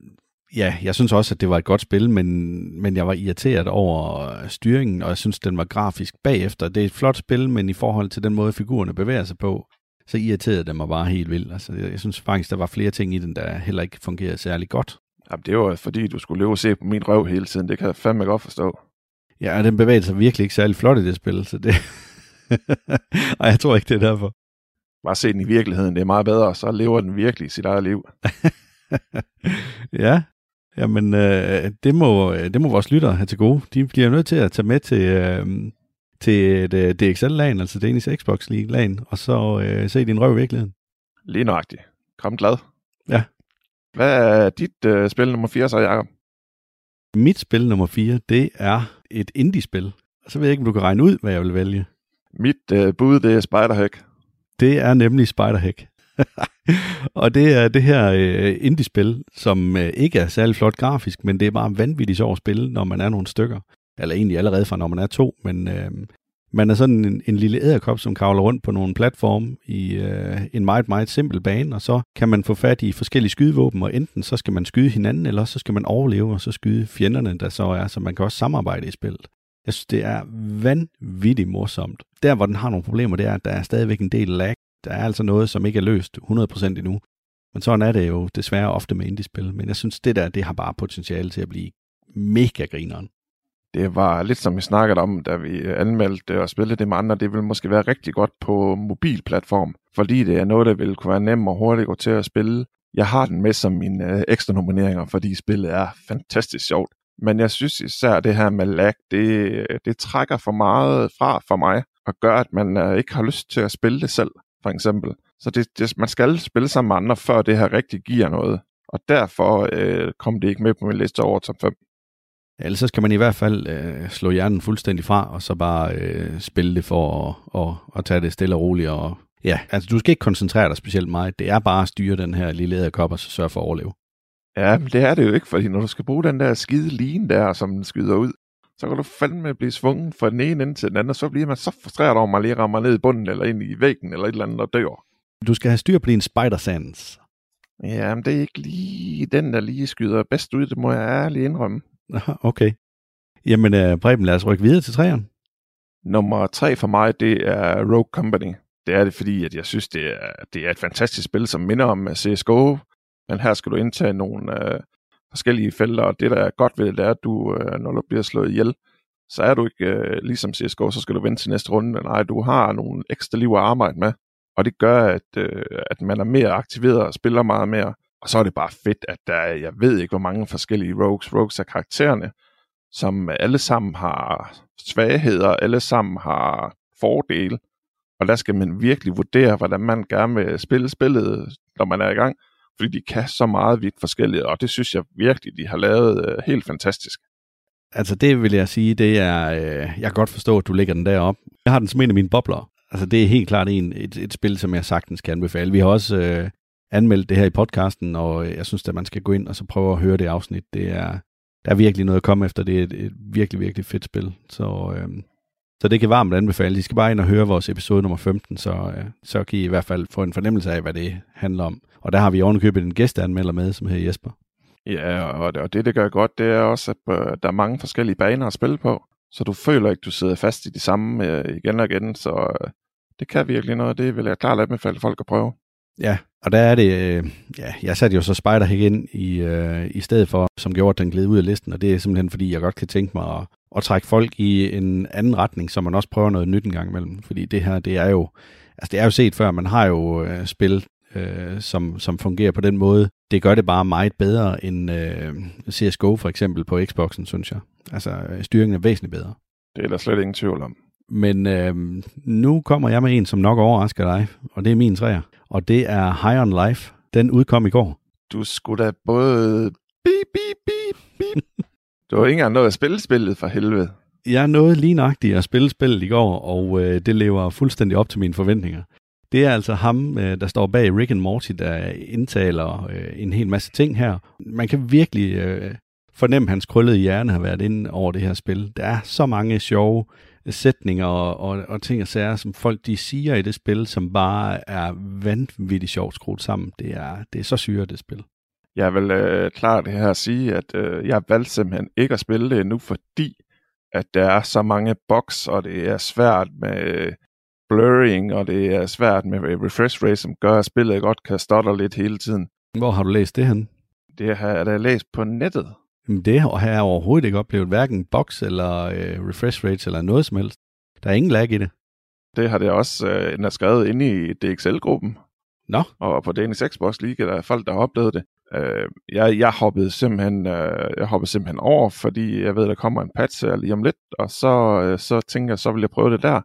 ja, jeg synes også, at det var et godt spil, men, men jeg var irriteret over styringen, og jeg synes, den var grafisk bagefter. Det er et flot spil, men i forhold til den måde, figurerne bevæger sig på, så irriterede det mig bare helt vildt. Altså, jeg, jeg synes faktisk, der var flere ting i den, der heller ikke fungerede særlig godt. Jamen, det var fordi, du skulle løbe og se på min røv hele tiden. Det kan jeg fandme godt forstå. Ja, og den bevægede sig virkelig ikke særlig flot i det spil, så det... og jeg tror ikke, det er derfor. Bare se den i virkeligheden, det er meget bedre, så lever den virkelig sit eget liv. ja, jamen øh, det, må, det må vores lyttere have til gode. De bliver nødt til at tage med til, øh, til et øh, DXL-lagen, altså Danish Xbox League-lagen, og så øh, se din røv i virkeligheden. Lige nøjagtigt. Kom glad. Ja. Hvad er dit øh, spil nummer 4 så, Jacob? Mit spil nummer 4, det er et indie-spil. Og så ved jeg ikke, om du kan regne ud, hvad jeg vil vælge. Mit øh, bud, det er Spiderhack. Det er nemlig Spiderhack. og det er det her øh, indie-spil, som øh, ikke er særlig flot grafisk, men det er bare vanvittigt sjovt at spille, når man er nogle stykker. Eller egentlig allerede fra, når man er to, men øh, man er sådan en, en lille æderkop, som kravler rundt på nogle platforme i øh, en meget, meget simpel bane, og så kan man få fat i forskellige skydevåben, og enten så skal man skyde hinanden, eller så skal man overleve, og så skyde fjenderne, der så er, så man kan også samarbejde i spillet. Jeg synes, det er vanvittigt morsomt. Der, hvor den har nogle problemer, det er, at der er stadigvæk en del lag. Der er altså noget, som ikke er løst 100% endnu. Men sådan er det jo desværre ofte med indie-spil. Men jeg synes, det der, det har bare potentiale til at blive mega grineren. Det var lidt som vi snakkede om, da vi øh, anmeldte og spillede det med andre. Det vil måske være rigtig godt på mobilplatform, fordi det er noget, der vil kunne være nemt og hurtigt at gå til at spille. Jeg har den med som mine øh, ekstra nomineringer, fordi spillet er fantastisk sjovt. Men jeg synes især det her med lag, det, øh, det trækker for meget fra for mig, og gør, at man øh, ikke har lyst til at spille det selv, for eksempel. Så det, det, man skal spille sammen med andre, før det her rigtig giver noget. Og derfor øh, kom det ikke med på min liste over top 5. Ellers så skal man i hvert fald øh, slå hjernen fuldstændig fra, og så bare øh, spille det for at, og, og tage det stille og roligt. Og, ja, altså du skal ikke koncentrere dig specielt meget. Det er bare at styre den her lille æderkop, og så sørge for at overleve. Ja, men det er det jo ikke, fordi når du skal bruge den der skide line der, som den skyder ud, så kan du fandme blive svunget fra den ene ende til den anden, og så bliver man så frustreret over, at man lige rammer ned i bunden, eller ind i væggen, eller et eller andet, og dør. Du skal have styr på din spider sands. Ja, men det er ikke lige den, der lige skyder bedst ud, det må jeg ærligt indrømme. Okay. Jamen, øh, Preben, lad os rykke videre til træerne. Nummer tre for mig, det er Rogue Company. Det er det, fordi at jeg synes, det er, det er et fantastisk spil, som minder om øh, CSGO, men her skal du indtage nogle øh, forskellige felter, og det, der er godt ved det, er, at du, øh, når du bliver slået ihjel, så er du ikke øh, ligesom CSGO, så skal du vente til næste runde. Nej, du har nogle ekstra liv at arbejde med, og det gør, at, øh, at man er mere aktiveret og spiller meget mere. Og så er det bare fedt, at der er, jeg ved ikke, hvor mange forskellige rogues. Rogues er karaktererne, som alle sammen har svagheder, alle sammen har fordele, og der skal man virkelig vurdere, hvordan man gerne vil spille spillet, når man er i gang, fordi de kan så meget vidt forskelligt, og det synes jeg virkelig, de har lavet øh, helt fantastisk. Altså det vil jeg sige, det er, øh, jeg kan godt forstå, at du lægger den derop. Jeg har den som en af mine bobler. Altså det er helt klart en, et, et spil, som jeg sagtens kan anbefale. Vi har også, øh, anmeldt det her i podcasten, og jeg synes, at man skal gå ind og så prøve at høre det afsnit. Det er, der er virkelig noget at komme efter. Det er et, et virkelig, virkelig fedt spil. Så, øhm, så det kan varmt anbefale. I skal bare ind og høre vores episode nummer 15, så, øh, så kan I i hvert fald få en fornemmelse af, hvad det handler om. Og der har vi ovenikøbet en gæsteanmelder med, som hedder Jesper. Ja, og det, og det, det gør godt, det er også, at øh, der er mange forskellige baner at spille på, så du føler ikke, du sidder fast i de samme øh, igen og igen, så øh, det kan virkelig noget, det vil jeg klart anbefale folk at prøve. Ja, og der er det, øh, ja, jeg satte jo så Spider ind i, øh, i stedet for, som gjorde, at den gled ud af listen, og det er simpelthen fordi, jeg godt kan tænke mig at, at trække folk i en anden retning, så man også prøver noget nyt en gang imellem, fordi det her, det er jo, altså det er jo set før, man har jo øh, spil, øh, som, som fungerer på den måde. Det gør det bare meget bedre end øh, CSGO for eksempel på Xboxen, synes jeg. Altså styringen er væsentligt bedre. Det er der slet ingen tvivl om. Men øh, nu kommer jeg med en, som nok overrasker dig, og det er min træer. Og det er High on Life. Den udkom i går. Du skulle da både bip, bip, bip, bip. du har ikke engang nået at spille spillet for helvede. Jeg nåede lige nøjagtigt at spille spillet i går, og øh, det lever fuldstændig op til mine forventninger. Det er altså ham, øh, der står bag Rick and Morty, der indtaler øh, en hel masse ting her. Man kan virkelig øh, fornemme, at hans krøllede hjerne har været inde over det her spil. Der er så mange sjove sætninger og, og, og ting og sager, som folk de siger i det spil, som bare er vanvittigt sjovt skruet sammen. Det er, det er så syre, det spil. Jeg vil øh, klart det her at sige, at øh, jeg valgte simpelthen ikke at spille det nu, fordi at der er så mange box, og det er svært med blurring, og det er svært med refresh rate, som gør, at spillet godt kan stotte lidt hele tiden. Hvor har du læst det hen? Det har jeg da læst på nettet. Jamen det har jeg overhovedet ikke oplevet, hverken box eller øh, refresh rates eller noget som helst. Der er ingen lag i det. Det har det også øh, skrevet inde i DXL-gruppen. Nå. Og på Danish Xbox League, der er folk, der har oplevet det. Øh, jeg, jeg, hoppede simpelthen, øh, jeg hoppede simpelthen over, fordi jeg ved, der kommer en patch lige om lidt, og så, øh, så tænker jeg, så vil jeg prøve det der.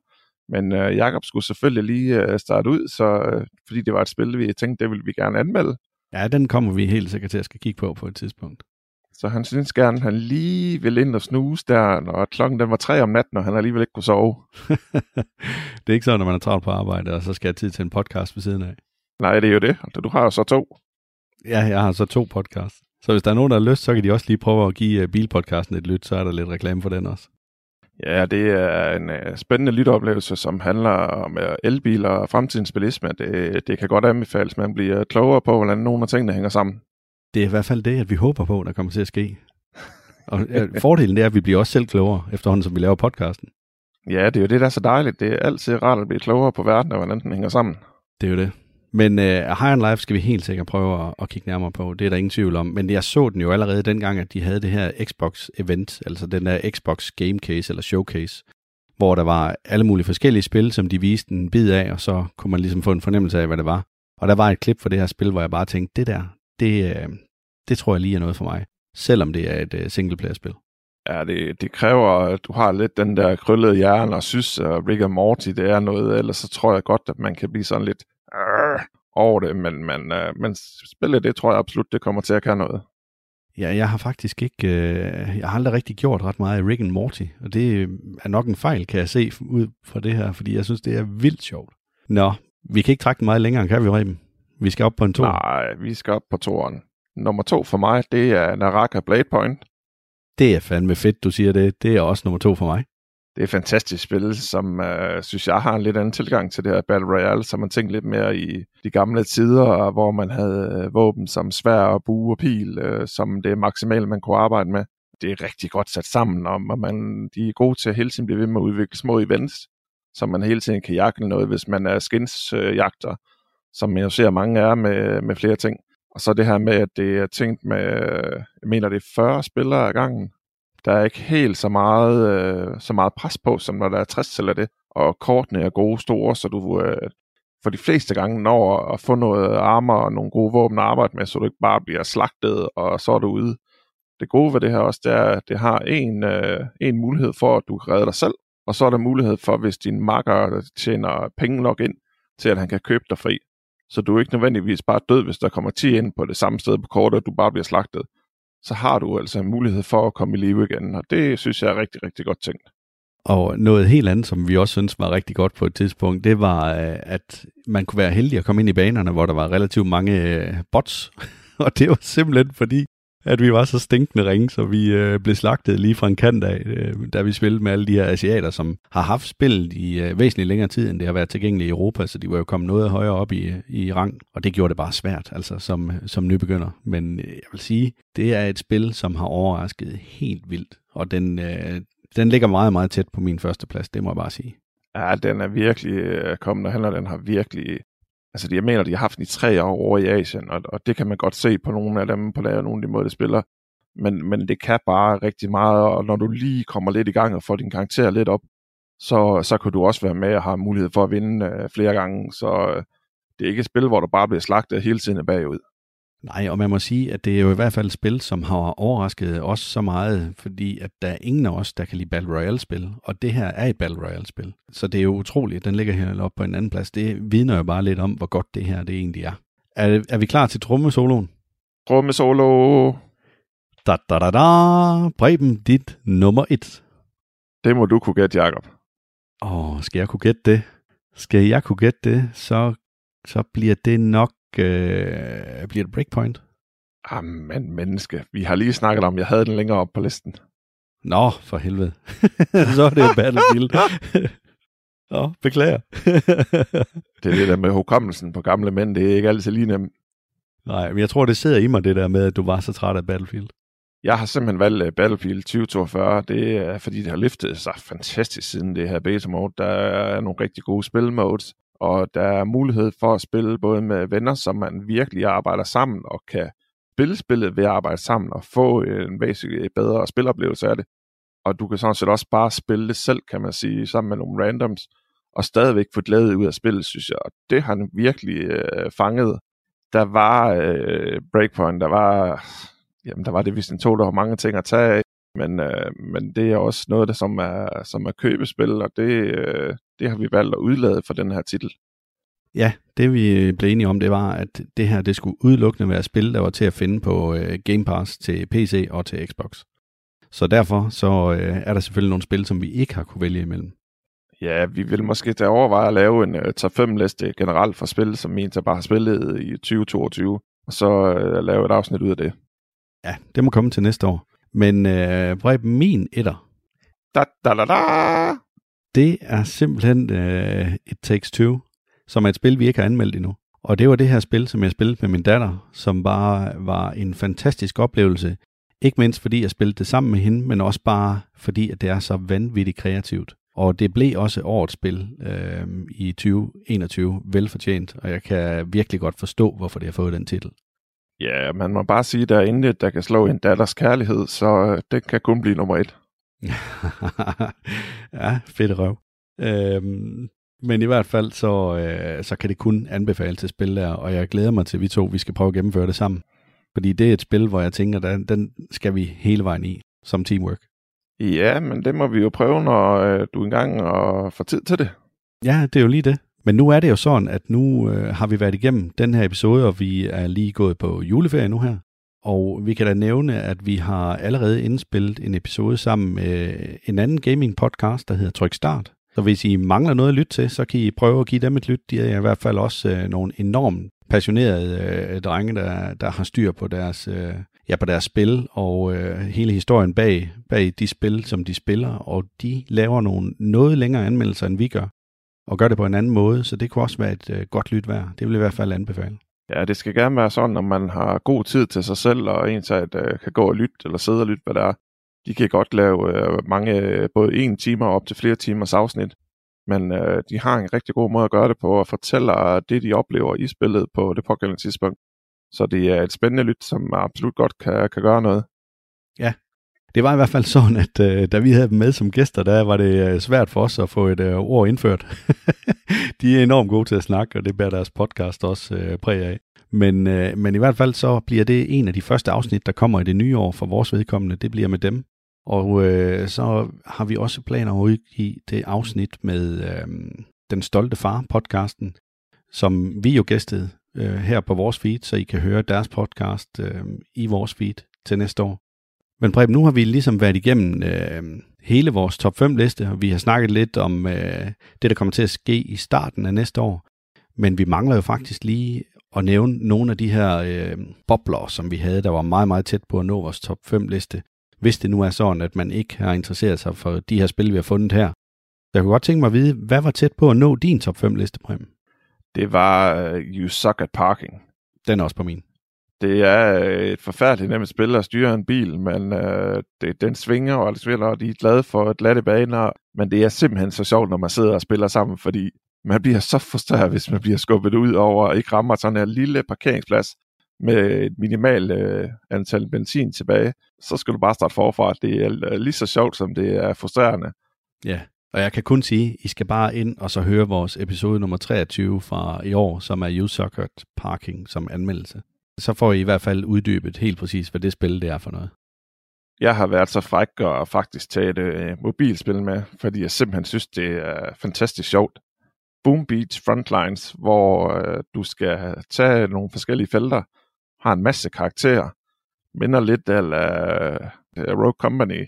Men øh, Jakob skulle selvfølgelig lige øh, starte ud, så, øh, fordi det var et spil, vi tænkte, det ville vi gerne anmelde. Ja, den kommer vi helt sikkert til at skal kigge på på et tidspunkt. Så han synes gerne, at han lige ville ind og snuse der, når klokken den var tre om natten, og han alligevel ikke kunne sove. det er ikke sådan, når man er travlt på arbejde, og så skal jeg tid til en podcast ved siden af. Nej, det er jo det. Du har jo så to. Ja, jeg har så to podcasts. Så hvis der er nogen, der har lyst, så kan de også lige prøve at give uh, bilpodcasten et lyt, så er der lidt reklame for den også. Ja, det er en uh, spændende lytteoplevelse, som handler om uh, elbiler og fremtidens bilisme. Det, det kan godt anbefales, man bliver klogere på, hvordan nogle af tingene hænger sammen det er i hvert fald det, at vi håber på, der kommer til at ske. Og fordelen det er, at vi bliver også selv klogere, efterhånden som vi laver podcasten. Ja, det er jo det, der er så dejligt. Det er altid rart at blive klogere på verden, og hvordan den hænger sammen. Det er jo det. Men uh, High on Life skal vi helt sikkert prøve at, at kigge nærmere på. Det er der ingen tvivl om. Men jeg så den jo allerede dengang, at de havde det her Xbox-event, altså den der Xbox Game Case eller Showcase, hvor der var alle mulige forskellige spil, som de viste en bid af, og så kunne man ligesom få en fornemmelse af, hvad det var. Og der var et klip for det her spil, hvor jeg bare tænkte, det der, det, øh, det tror jeg lige er noget for mig, selvom det er et uh, singleplayer-spil. Ja, det, det kræver, at du har lidt den der krøllede hjerne og synes, at Rick and Morty det er noget, ellers så tror jeg godt, at man kan blive sådan lidt øh, over det, men, men, uh, men spillet, det tror jeg absolut, det kommer til at kan noget. Ja, jeg har faktisk ikke, øh, jeg har aldrig rigtig gjort ret meget af Rick and Morty, og det er nok en fejl, kan jeg se ud fra det her, fordi jeg synes, det er vildt sjovt. Nå, vi kan ikke trække den meget længere, kan vi, Reben? Vi skal op på en to. Nej, vi skal op på toeren. Nummer to for mig, det er Naraka Blade Point. Det er fandme fedt, du siger det. Det er også nummer to for mig. Det er et fantastisk spil, som øh, synes jeg har en lidt anden tilgang til det her Battle Royale, så man tænker lidt mere i de gamle tider, hvor man havde øh, våben som svær og bue og pil, øh, som det maksimale, man kunne arbejde med. Det er rigtig godt sat sammen, og man, de er gode til at hele tiden blive ved med at udvikle små events, så man hele tiden kan jagte noget, hvis man er skinsjagter, øh, som jeg ser mange er med, med flere ting. Og så det her med, at det er tænkt med, jeg mener, det er 40 spillere ad gangen. Der er ikke helt så meget, øh, så meget pres på, som når der er 60 eller det. Og kortene er gode store, så du øh, for de fleste gange når at få noget armer og nogle gode våben at arbejde med, så du ikke bare bliver slagtet, og så er du ude. Det gode ved det her også, det er, at det har en, øh, en mulighed for, at du kan redde dig selv, og så er der mulighed for, hvis din makker tjener penge nok ind, til at han kan købe dig fri så du er ikke nødvendigvis bare død, hvis der kommer 10 ind på det samme sted på kortet, og du bare bliver slagtet. Så har du altså en mulighed for at komme i live igen, og det synes jeg er rigtig, rigtig godt tænkt. Og noget helt andet, som vi også synes var rigtig godt på et tidspunkt, det var, øh, at man kunne være heldig at komme ind i banerne, hvor der var relativt mange øh, bots. og det var simpelthen fordi, at vi var så stinkende ringe, så vi øh, blev slagtet lige fra en kant af, øh, da vi spillede med alle de her asiater, som har haft spillet i øh, væsentligt længere tid, end det har været tilgængeligt i Europa, så de var jo kommet noget højere op i, øh, i rang, og det gjorde det bare svært, altså som, som nybegynder. Men øh, jeg vil sige, det er et spil, som har overrasket helt vildt, og den, øh, den ligger meget, meget tæt på min første plads, det må jeg bare sige. Ja, den er virkelig øh, kommet og handler, den har virkelig Altså, jeg mener, de har haft den i tre år over i Asien, og, og det kan man godt se på nogle af dem, på nogle af de måder, de spiller. Men, men det kan bare rigtig meget, og når du lige kommer lidt i gang og får din karakter lidt op, så, så kan du også være med og have mulighed for at vinde øh, flere gange. Så øh, det er ikke et spil, hvor du bare bliver slagtet hele tiden bagud. Nej, og man må sige, at det er jo i hvert fald et spil, som har overrasket os så meget, fordi at der er ingen af os, der kan lide Battle Royale-spil, og det her er et Battle Royale-spil. Så det er jo utroligt, at den ligger her oppe på en anden plads. Det vidner jo bare lidt om, hvor godt det her det egentlig er. Er, er vi klar til trommesoloen? Trommesolo! Da da da da! Preben, dit nummer et. Det må du kunne gætte, Jacob. Åh, skal jeg kunne gætte det? Skal jeg kunne gætte det, så, så bliver det nok øh, bliver det Breakpoint? Jamen, menneske. Vi har lige snakket om, jeg havde den længere op på listen. Nå, for helvede. så er det jo Battlefield. Nå, beklager. det er det der med hukommelsen på gamle mænd. Det er ikke altid lige nemt. Nej, men jeg tror, det sidder i mig, det der med, at du var så træt af Battlefield. Jeg har simpelthen valgt øh, Battlefield 2042. Det er, fordi det har løftet sig fantastisk siden det her beta mode. Der er nogle rigtig gode spilmodes og der er mulighed for at spille både med venner, som man virkelig arbejder sammen og kan spille spillet ved at arbejde sammen og få en basic bedre spiloplevelse af det. Og du kan sådan set også bare spille det selv, kan man sige, sammen med nogle randoms, og stadigvæk få glæde ud af spillet, synes jeg. Og det har han virkelig øh, fanget. Der var øh, Breakpoint, der var, jamen, der var det vist en to, der har mange ting at tage af. Men, øh, men det er også noget, der som er, som er købespil, og det, øh, det har vi valgt at udlade for den her titel. Ja, det vi blev enige om, det var, at det her det skulle udelukkende være spil, der var til at finde på øh, Game Pass til PC og til Xbox. Så derfor så øh, er der selvfølgelig nogle spil, som vi ikke har kunne vælge imellem. Ja, vi vil måske da overveje at lave en uh, top 5 liste generelt for spil, som en, der bare har spillet i 2022, og så uh, lave et afsnit ud af det. Ja, det må komme til næste år. Men øh, Preben, min etter, da, da, da, da. det er simpelthen øh, It Takes Two, som er et spil, vi ikke har anmeldt endnu. Og det var det her spil, som jeg spillede med min datter, som bare var en fantastisk oplevelse. Ikke mindst fordi jeg spillede det sammen med hende, men også bare fordi, at det er så vanvittigt kreativt. Og det blev også årets spil øh, i 2021 velfortjent, og jeg kan virkelig godt forstå, hvorfor det har fået den titel. Ja, man må bare sige, at der er intet, der kan slå en datters kærlighed, så øh, det kan kun blive nummer et. ja, fedt røv. Øhm, men i hvert fald, så, øh, så kan det kun anbefales til spil der, og jeg glæder mig til, at vi to vi skal prøve at gennemføre det sammen. Fordi det er et spil, hvor jeg tænker, den, den skal vi hele vejen i, som teamwork. Ja, men det må vi jo prøve, når øh, du engang og får tid til det. Ja, det er jo lige det. Men nu er det jo sådan, at nu øh, har vi været igennem den her episode, og vi er lige gået på juleferie nu her. Og vi kan da nævne, at vi har allerede indspillet en episode sammen med øh, en anden gaming podcast, der hedder Tryk Start. Så hvis I mangler noget at lytte til, så kan I prøve at give dem et lyt. De er i hvert fald også øh, nogle enormt passionerede øh, drenge, der, der har styr på deres, øh, ja, på deres spil og øh, hele historien bag, bag de spil, som de spiller. Og de laver nogle noget længere anmeldelser, end vi gør og gør det på en anden måde, så det kunne også være et øh, godt lyt værd. Det vil jeg i hvert fald anbefale. Ja, det skal gerne være sådan, at man har god tid til sig selv, og en at øh, kan gå og lytte, eller sidde og lytte, hvad der er. De kan godt lave øh, mange, både en time og op til flere timers afsnit, men øh, de har en rigtig god måde at gøre det på, og fortæller det, de oplever i spillet på det pågældende tidspunkt. Så det er et spændende lyt, som absolut godt kan, kan gøre noget. Ja, det var i hvert fald sådan, at øh, da vi havde dem med som gæster, der var det øh, svært for os at få et øh, ord indført. de er enormt gode til at snakke, og det bærer deres podcast også øh, præg af. Men, øh, men i hvert fald så bliver det en af de første afsnit, der kommer i det nye år for vores vedkommende. Det bliver med dem. Og øh, så har vi også planer at i det afsnit med øh, Den Stolte Far podcasten, som vi jo gæstede øh, her på vores feed, så I kan høre deres podcast øh, i vores feed til næste år. Men Preben, nu har vi ligesom været igennem øh, hele vores top 5 liste, og vi har snakket lidt om øh, det, der kommer til at ske i starten af næste år. Men vi mangler jo faktisk lige at nævne nogle af de her øh, bobler, som vi havde, der var meget, meget tæt på at nå vores top 5 liste. Hvis det nu er sådan, at man ikke har interesseret sig for de her spil, vi har fundet her. Så jeg kunne godt tænke mig at vide, hvad var tæt på at nå din top 5 liste, Prem? Det var uh, You Suck at Parking. Den er også på min. Det er øh, et forfærdeligt nemt spil at styre en bil, men øh, det, den svinger, og det spiller, og de er glade for glatte baner. Men det er simpelthen så sjovt, når man sidder og spiller sammen, fordi man bliver så frustreret, hvis man bliver skubbet ud over og ikke rammer sådan en lille parkeringsplads med et minimalt øh, antal benzin tilbage. Så skal du bare starte forfra. Det er øh, lige så sjovt, som det er frustrerende. Ja, og jeg kan kun sige, I skal bare ind og så høre vores episode nummer 23 fra i år, som er You Suckered Parking som anmeldelse så får I i hvert fald uddybet helt præcis, hvad det spil det er for noget. Jeg har været så fræk og faktisk taget et øh, mobilspil med, fordi jeg simpelthen synes, det er fantastisk sjovt. Boom Beach Frontlines, hvor øh, du skal tage nogle forskellige felter, har en masse karakterer, minder lidt af øh, Rogue Company,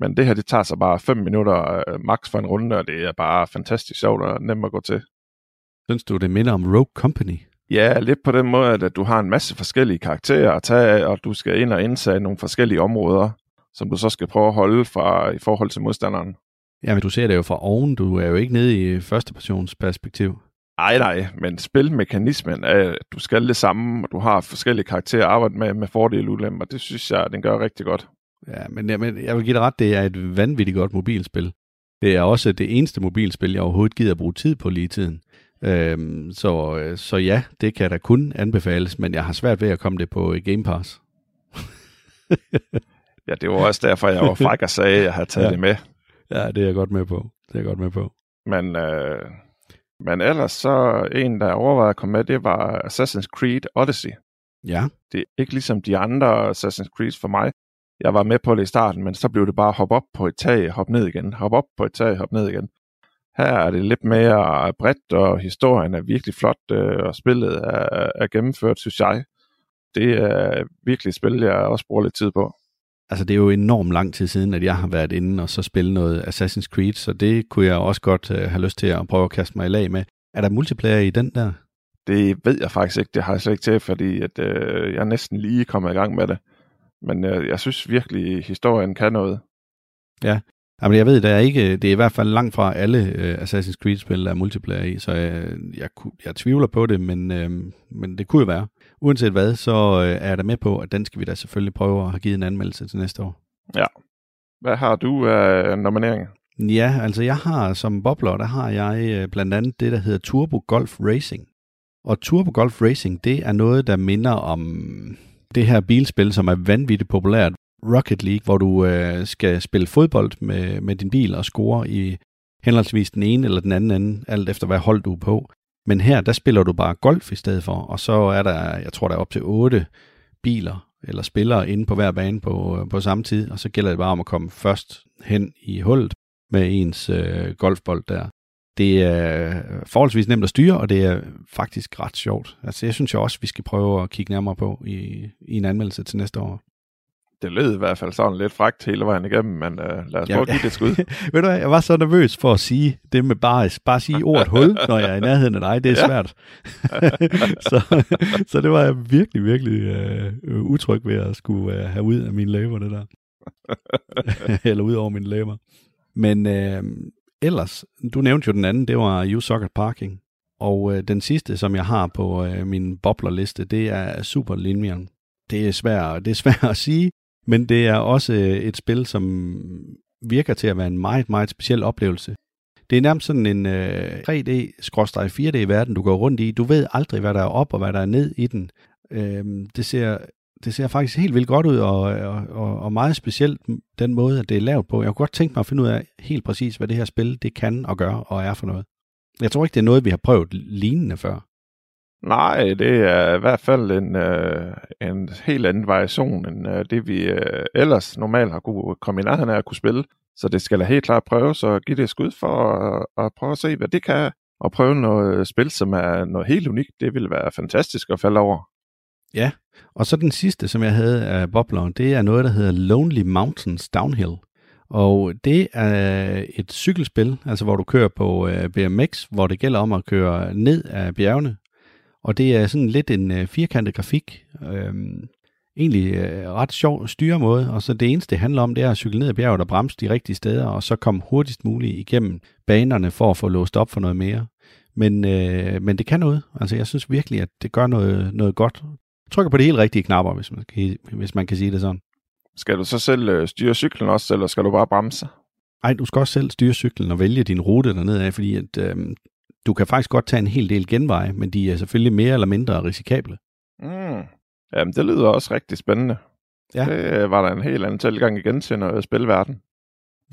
men det her, det tager sig bare 5 minutter øh, max for en runde, og det er bare fantastisk sjovt og nemt at gå til. Synes du, det minder om Rogue Company? Ja, lidt på den måde, at du har en masse forskellige karakterer at tage af, og du skal ind og indsage nogle forskellige områder, som du så skal prøve at holde fra i forhold til modstanderen. Ja, men du ser det jo fra oven. Du er jo ikke nede i første persons perspektiv. Nej, nej, men spilmekanismen er, at du skal det samme, og du har forskellige karakterer at arbejde med, med fordele og ulemper. Det synes jeg, den gør rigtig godt. Ja, men jeg, men jeg vil give dig ret, det er et vanvittigt godt mobilspil. Det er også det eneste mobilspil, jeg overhovedet gider at bruge tid på lige tiden. Øhm, så, så ja, det kan da kun anbefales, men jeg har svært ved at komme det på Game Pass. ja, det var også derfor, jeg var fræk og sagde, at jeg havde taget ja. det med. Ja, det er jeg godt med på. Det er jeg godt med på. Men, øh, men ellers så en, der overvejede at komme med, det var Assassin's Creed Odyssey. Ja. Det er ikke ligesom de andre Assassin's Creed for mig. Jeg var med på det i starten, men så blev det bare hop op på et tag, hop ned igen, hop op på et tag, hop ned igen. Her er det lidt mere bredt, og historien er virkelig flot, øh, og spillet er, er gennemført, synes jeg. Det er virkelig et spil, jeg også bruger lidt tid på. Altså, det er jo enormt lang tid siden, at jeg har været inde og så spille noget Assassin's Creed, så det kunne jeg også godt uh, have lyst til at prøve at kaste mig i lag med. Er der multiplayer i den der? Det ved jeg faktisk ikke. Det har jeg slet ikke til, fordi at, uh, jeg næsten lige kommet i gang med det. Men uh, jeg synes virkelig, historien kan noget. Ja, Jamen, jeg ved, der er ikke, det er i hvert fald langt fra alle uh, Assassin's Creed-spil, der er multiplayer i, så jeg, jeg, jeg tvivler på det, men, uh, men det kunne jo være. Uanset hvad, så uh, er jeg da med på, at den skal vi da selvfølgelig prøve at have givet en anmeldelse til næste år. Ja. Hvad har du af uh, nomineringer? Ja, altså jeg har som bobler, der har jeg uh, blandt andet det, der hedder Turbo Golf Racing. Og Turbo Golf Racing, det er noget, der minder om det her bilspil, som er vanvittigt populært, Rocket League, hvor du øh, skal spille fodbold med, med din bil og score i henholdsvis den ene eller den anden ende, alt efter hvad hold du er på. Men her, der spiller du bare golf i stedet for, og så er der, jeg tror, der er op til otte biler eller spillere inde på hver bane på, øh, på samme tid, og så gælder det bare om at komme først hen i hullet med ens øh, golfbold der. Det er forholdsvis nemt at styre, og det er faktisk ret sjovt. Altså, jeg synes jo også, vi skal prøve at kigge nærmere på i, i en anmeldelse til næste år det lød i hvert fald sådan lidt fragt hele vejen igennem, men uh, lad os prøve at give det et skud. Ved du hvad, jeg var så nervøs for at sige det med bare, bare sige ordet hul, når jeg er i nærheden af dig. Det er ja. svært. så, så det var jeg virkelig, virkelig uh, utryg ved at skulle uh, have ud af mine læber, det der. Eller ud over mine læber. Men uh, ellers, du nævnte jo den anden, det var You Socket Parking. Og uh, den sidste, som jeg har på uh, min boblerliste, det er Super Linear. Det er svært, det er svært at sige, men det er også øh, et spil, som virker til at være en meget, meget speciel oplevelse. Det er nærmest sådan en øh, 3D-4D-verden, du går rundt i. Du ved aldrig, hvad der er op og hvad der er ned i den. Øh, det, ser, det ser faktisk helt vildt godt ud, og, og, og meget specielt den måde, at det er lavet på. Jeg kunne godt tænke mig at finde ud af helt præcis, hvad det her spil det kan og gør og er for noget. Jeg tror ikke, det er noget, vi har prøvet lignende før. Nej, det er i hvert fald en, øh, en helt anden variation end øh, det, vi øh, ellers normalt har kunne komme i nærheden af at kunne spille. Så det skal da helt klart prøve, så give det et skud for at, at prøve at se, hvad det kan, og prøve noget spil, som er noget helt unikt. Det vil være fantastisk at falde over. Ja, og så den sidste, som jeg havde af bobleren, det er noget, der hedder Lonely Mountains Downhill. Og det er et cykelspil, altså hvor du kører på øh, BMX, hvor det gælder om at køre ned af bjergene. Og det er sådan lidt en øh, firkantet grafik. Øhm, egentlig øh, ret sjov styremåde, og så det eneste, det handler om, det er at cykle ned ad bjerget og bremse de rigtige steder, og så komme hurtigst muligt igennem banerne for at få låst op for noget mere. Men, øh, men det kan noget. Altså jeg synes virkelig, at det gør noget, noget godt. Trykker på de helt rigtige knapper, hvis man, kan, hvis man kan sige det sådan. Skal du så selv øh, styre cyklen også, eller skal du bare bremse? Nej, du skal også selv styre cyklen og vælge din rute dernede af, fordi at, øh, du kan faktisk godt tage en hel del genveje, men de er selvfølgelig mere eller mindre risikable. Mm. Jamen, det lyder også rigtig spændende. Ja. Det øh, var der en helt anden tilgang igen til noget spilverden.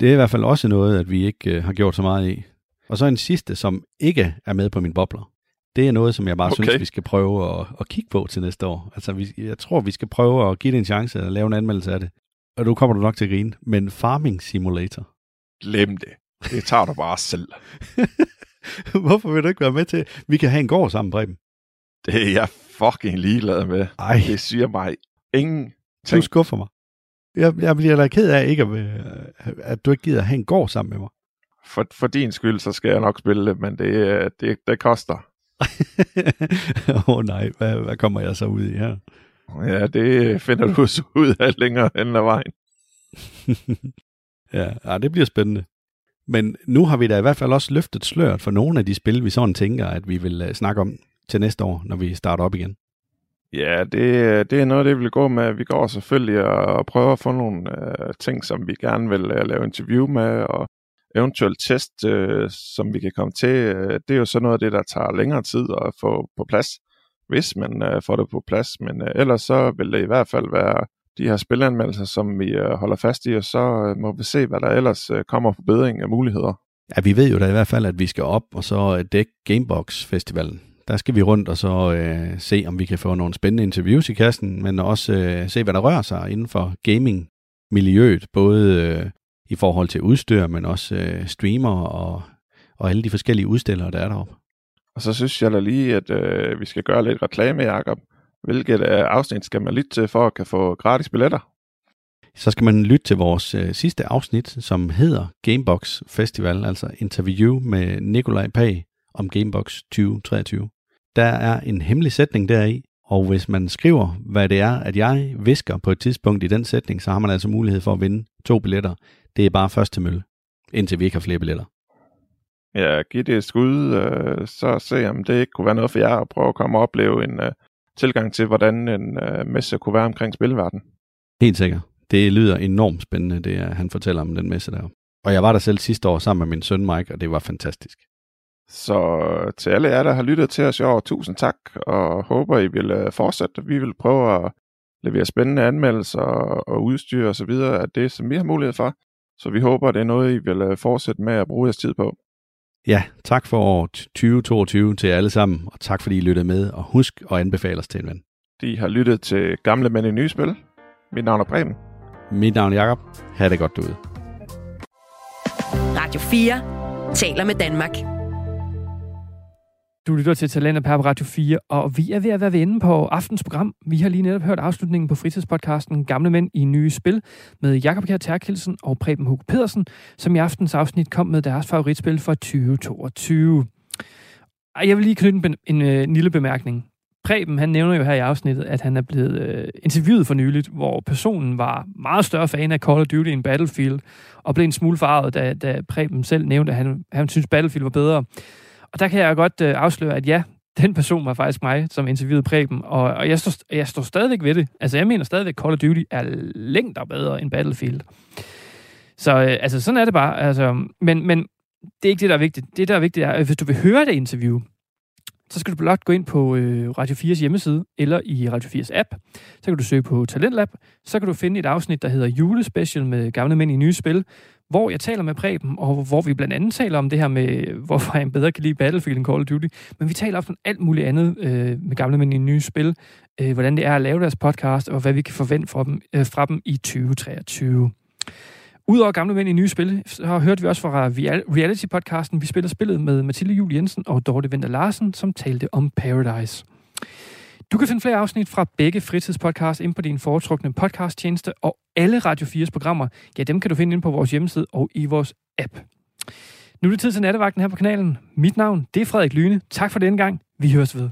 Det er i hvert fald også noget, at vi ikke øh, har gjort så meget i. Og så en sidste, som ikke er med på min bobler. Det er noget, som jeg bare okay. synes, vi skal prøve at, at kigge på til næste år. Altså, vi, jeg tror, vi skal prøve at give det en chance at lave en anmeldelse af det. Og nu kommer du nok til at grine. Men Farming Simulator. Glem det. Det tager du bare selv. Hvorfor vil du ikke være med til? Vi kan have en gård sammen, Preben. Det er jeg fucking ligeglad med. Ej. Det siger mig ingen Du skuffer mig. Jeg, jeg bliver da ked af, ikke at, at du ikke gider have en gård sammen med mig. For, for din skyld, så skal jeg nok spille det, men det, det, det koster. Åh oh, nej, hvad, hvad kommer jeg så ud i her? Ja, det finder du så ud af længere hen ad vejen. ja, ja, det bliver spændende. Men nu har vi da i hvert fald også løftet sløret for nogle af de spil, vi sådan tænker, at vi vil øh, snakke om til næste år, når vi starter op igen. Ja, det, øh, det er noget, det vil gå med. Vi går selvfølgelig og prøver at få nogle øh, ting, som vi gerne vil øh, lave interview med, og eventuelt test, øh, som vi kan komme til. Øh, det er jo så noget af det, der tager længere tid at få på plads, hvis man øh, får det på plads. Men øh, ellers så vil det i hvert fald være de her spilanmeldelser, som vi uh, holder fast i, og så uh, må vi se, hvad der ellers uh, kommer på bedring af muligheder. Ja, vi ved jo da i hvert fald, at vi skal op og så dække Gamebox Festivalen der skal vi rundt og så øh, se, om vi kan få nogle spændende interviews i kassen, men også øh, se, hvad der rører sig inden for gaming-miljøet, både øh, i forhold til udstyr, men også øh, streamer og, og alle de forskellige udstillere, der er deroppe. Og så synes jeg da lige, at øh, vi skal gøre lidt reklame, Jacob. Hvilket øh, afsnit skal man lytte til for at kan få gratis billetter? Så skal man lytte til vores øh, sidste afsnit, som hedder Gamebox Festival, altså interview med Nikolaj Pag om Gamebox 2023. Der er en hemmelig sætning deri, og hvis man skriver, hvad det er, at jeg visker på et tidspunkt i den sætning, så har man altså mulighed for at vinde to billetter. Det er bare først til mølle, indtil vi ikke har flere billetter. Ja, giv det et skud, øh, så se om det ikke kunne være noget for jer at prøve at komme og opleve en øh, tilgang til, hvordan en øh, messe kunne være omkring spilverden. Helt sikkert. Det lyder enormt spændende, det han fortæller om den messe der. Og jeg var der selv sidste år sammen med min søn Mike, og det var fantastisk. Så til alle jer, der har lyttet til os i år, tusind tak, og håber, I vil øh, fortsætte. Vi vil prøve at levere spændende anmeldelser og udstyr osv. af det, som vi har mulighed for. Så vi håber, det er noget, I vil øh, fortsætte med at bruge jeres tid på. Ja, tak for år 2022 til alle sammen, og tak fordi I lyttede med, og husk at anbefale os til en ven. De har lyttet til Gamle Mænd i Nye Spil. Mit navn er Preben. Mit navn er Jakob. Ha' det godt derude. Radio 4 taler med Danmark. Du lytter til Talentet på Radio 4, og vi er ved at være ved på aftens program. Vi har lige netop hørt afslutningen på fritidspodcasten Gamle Mænd i Nye Spil med Jakob Kjær Terkelsen og Preben Hug Pedersen, som i aftens afsnit kom med deres favoritspil for 2022. Jeg vil lige knytte en, en, en, en lille bemærkning. Preben, han nævner jo her i afsnittet, at han er blevet øh, interviewet for nyligt, hvor personen var meget større fan af Call of Duty end Battlefield, og blev en smule farvet, da, da Preben selv nævnte, at han, han synes Battlefield var bedre. Og der kan jeg godt øh, afsløre, at ja, den person var faktisk mig, som interviewede Preben, og, og jeg, står, jeg står stadigvæk ved det. Altså, jeg mener stadigvæk, at Call of Duty er længder bedre end Battlefield. Så øh, altså, sådan er det bare. Altså, men, men det er ikke det, der er vigtigt. Det, der er vigtigt, er, at hvis du vil høre det interview, så skal du blot gå ind på øh, Radio 4's hjemmeside, eller i Radio 4's app. Så kan du søge på Talentlab. Så kan du finde et afsnit, der hedder Julespecial med gamle mænd i nye spil, hvor jeg taler med Preben, og hvor vi blandt andet taler om det her med, hvorfor han bedre kan lide Battlefield end Call of Duty. Men vi taler også om alt muligt andet øh, med gamle mænd i nye spil, øh, hvordan det er at lave deres podcast, og hvad vi kan forvente fra dem, øh, fra dem i 2023. Udover gamle mænd i nye spil, så hørte vi også fra reality-podcasten, vi spiller spillet med Mathilde Jul Jensen og Dorte Vinter Larsen, som talte om Paradise. Du kan finde flere afsnit fra begge fritidspodcasts ind på din foretrukne podcasttjeneste, og alle Radio 4's programmer, ja, dem kan du finde ind på vores hjemmeside og i vores app. Nu er det tid til nattevagten her på kanalen. Mit navn, det er Frederik Lyne. Tak for denne gang. Vi høres ved.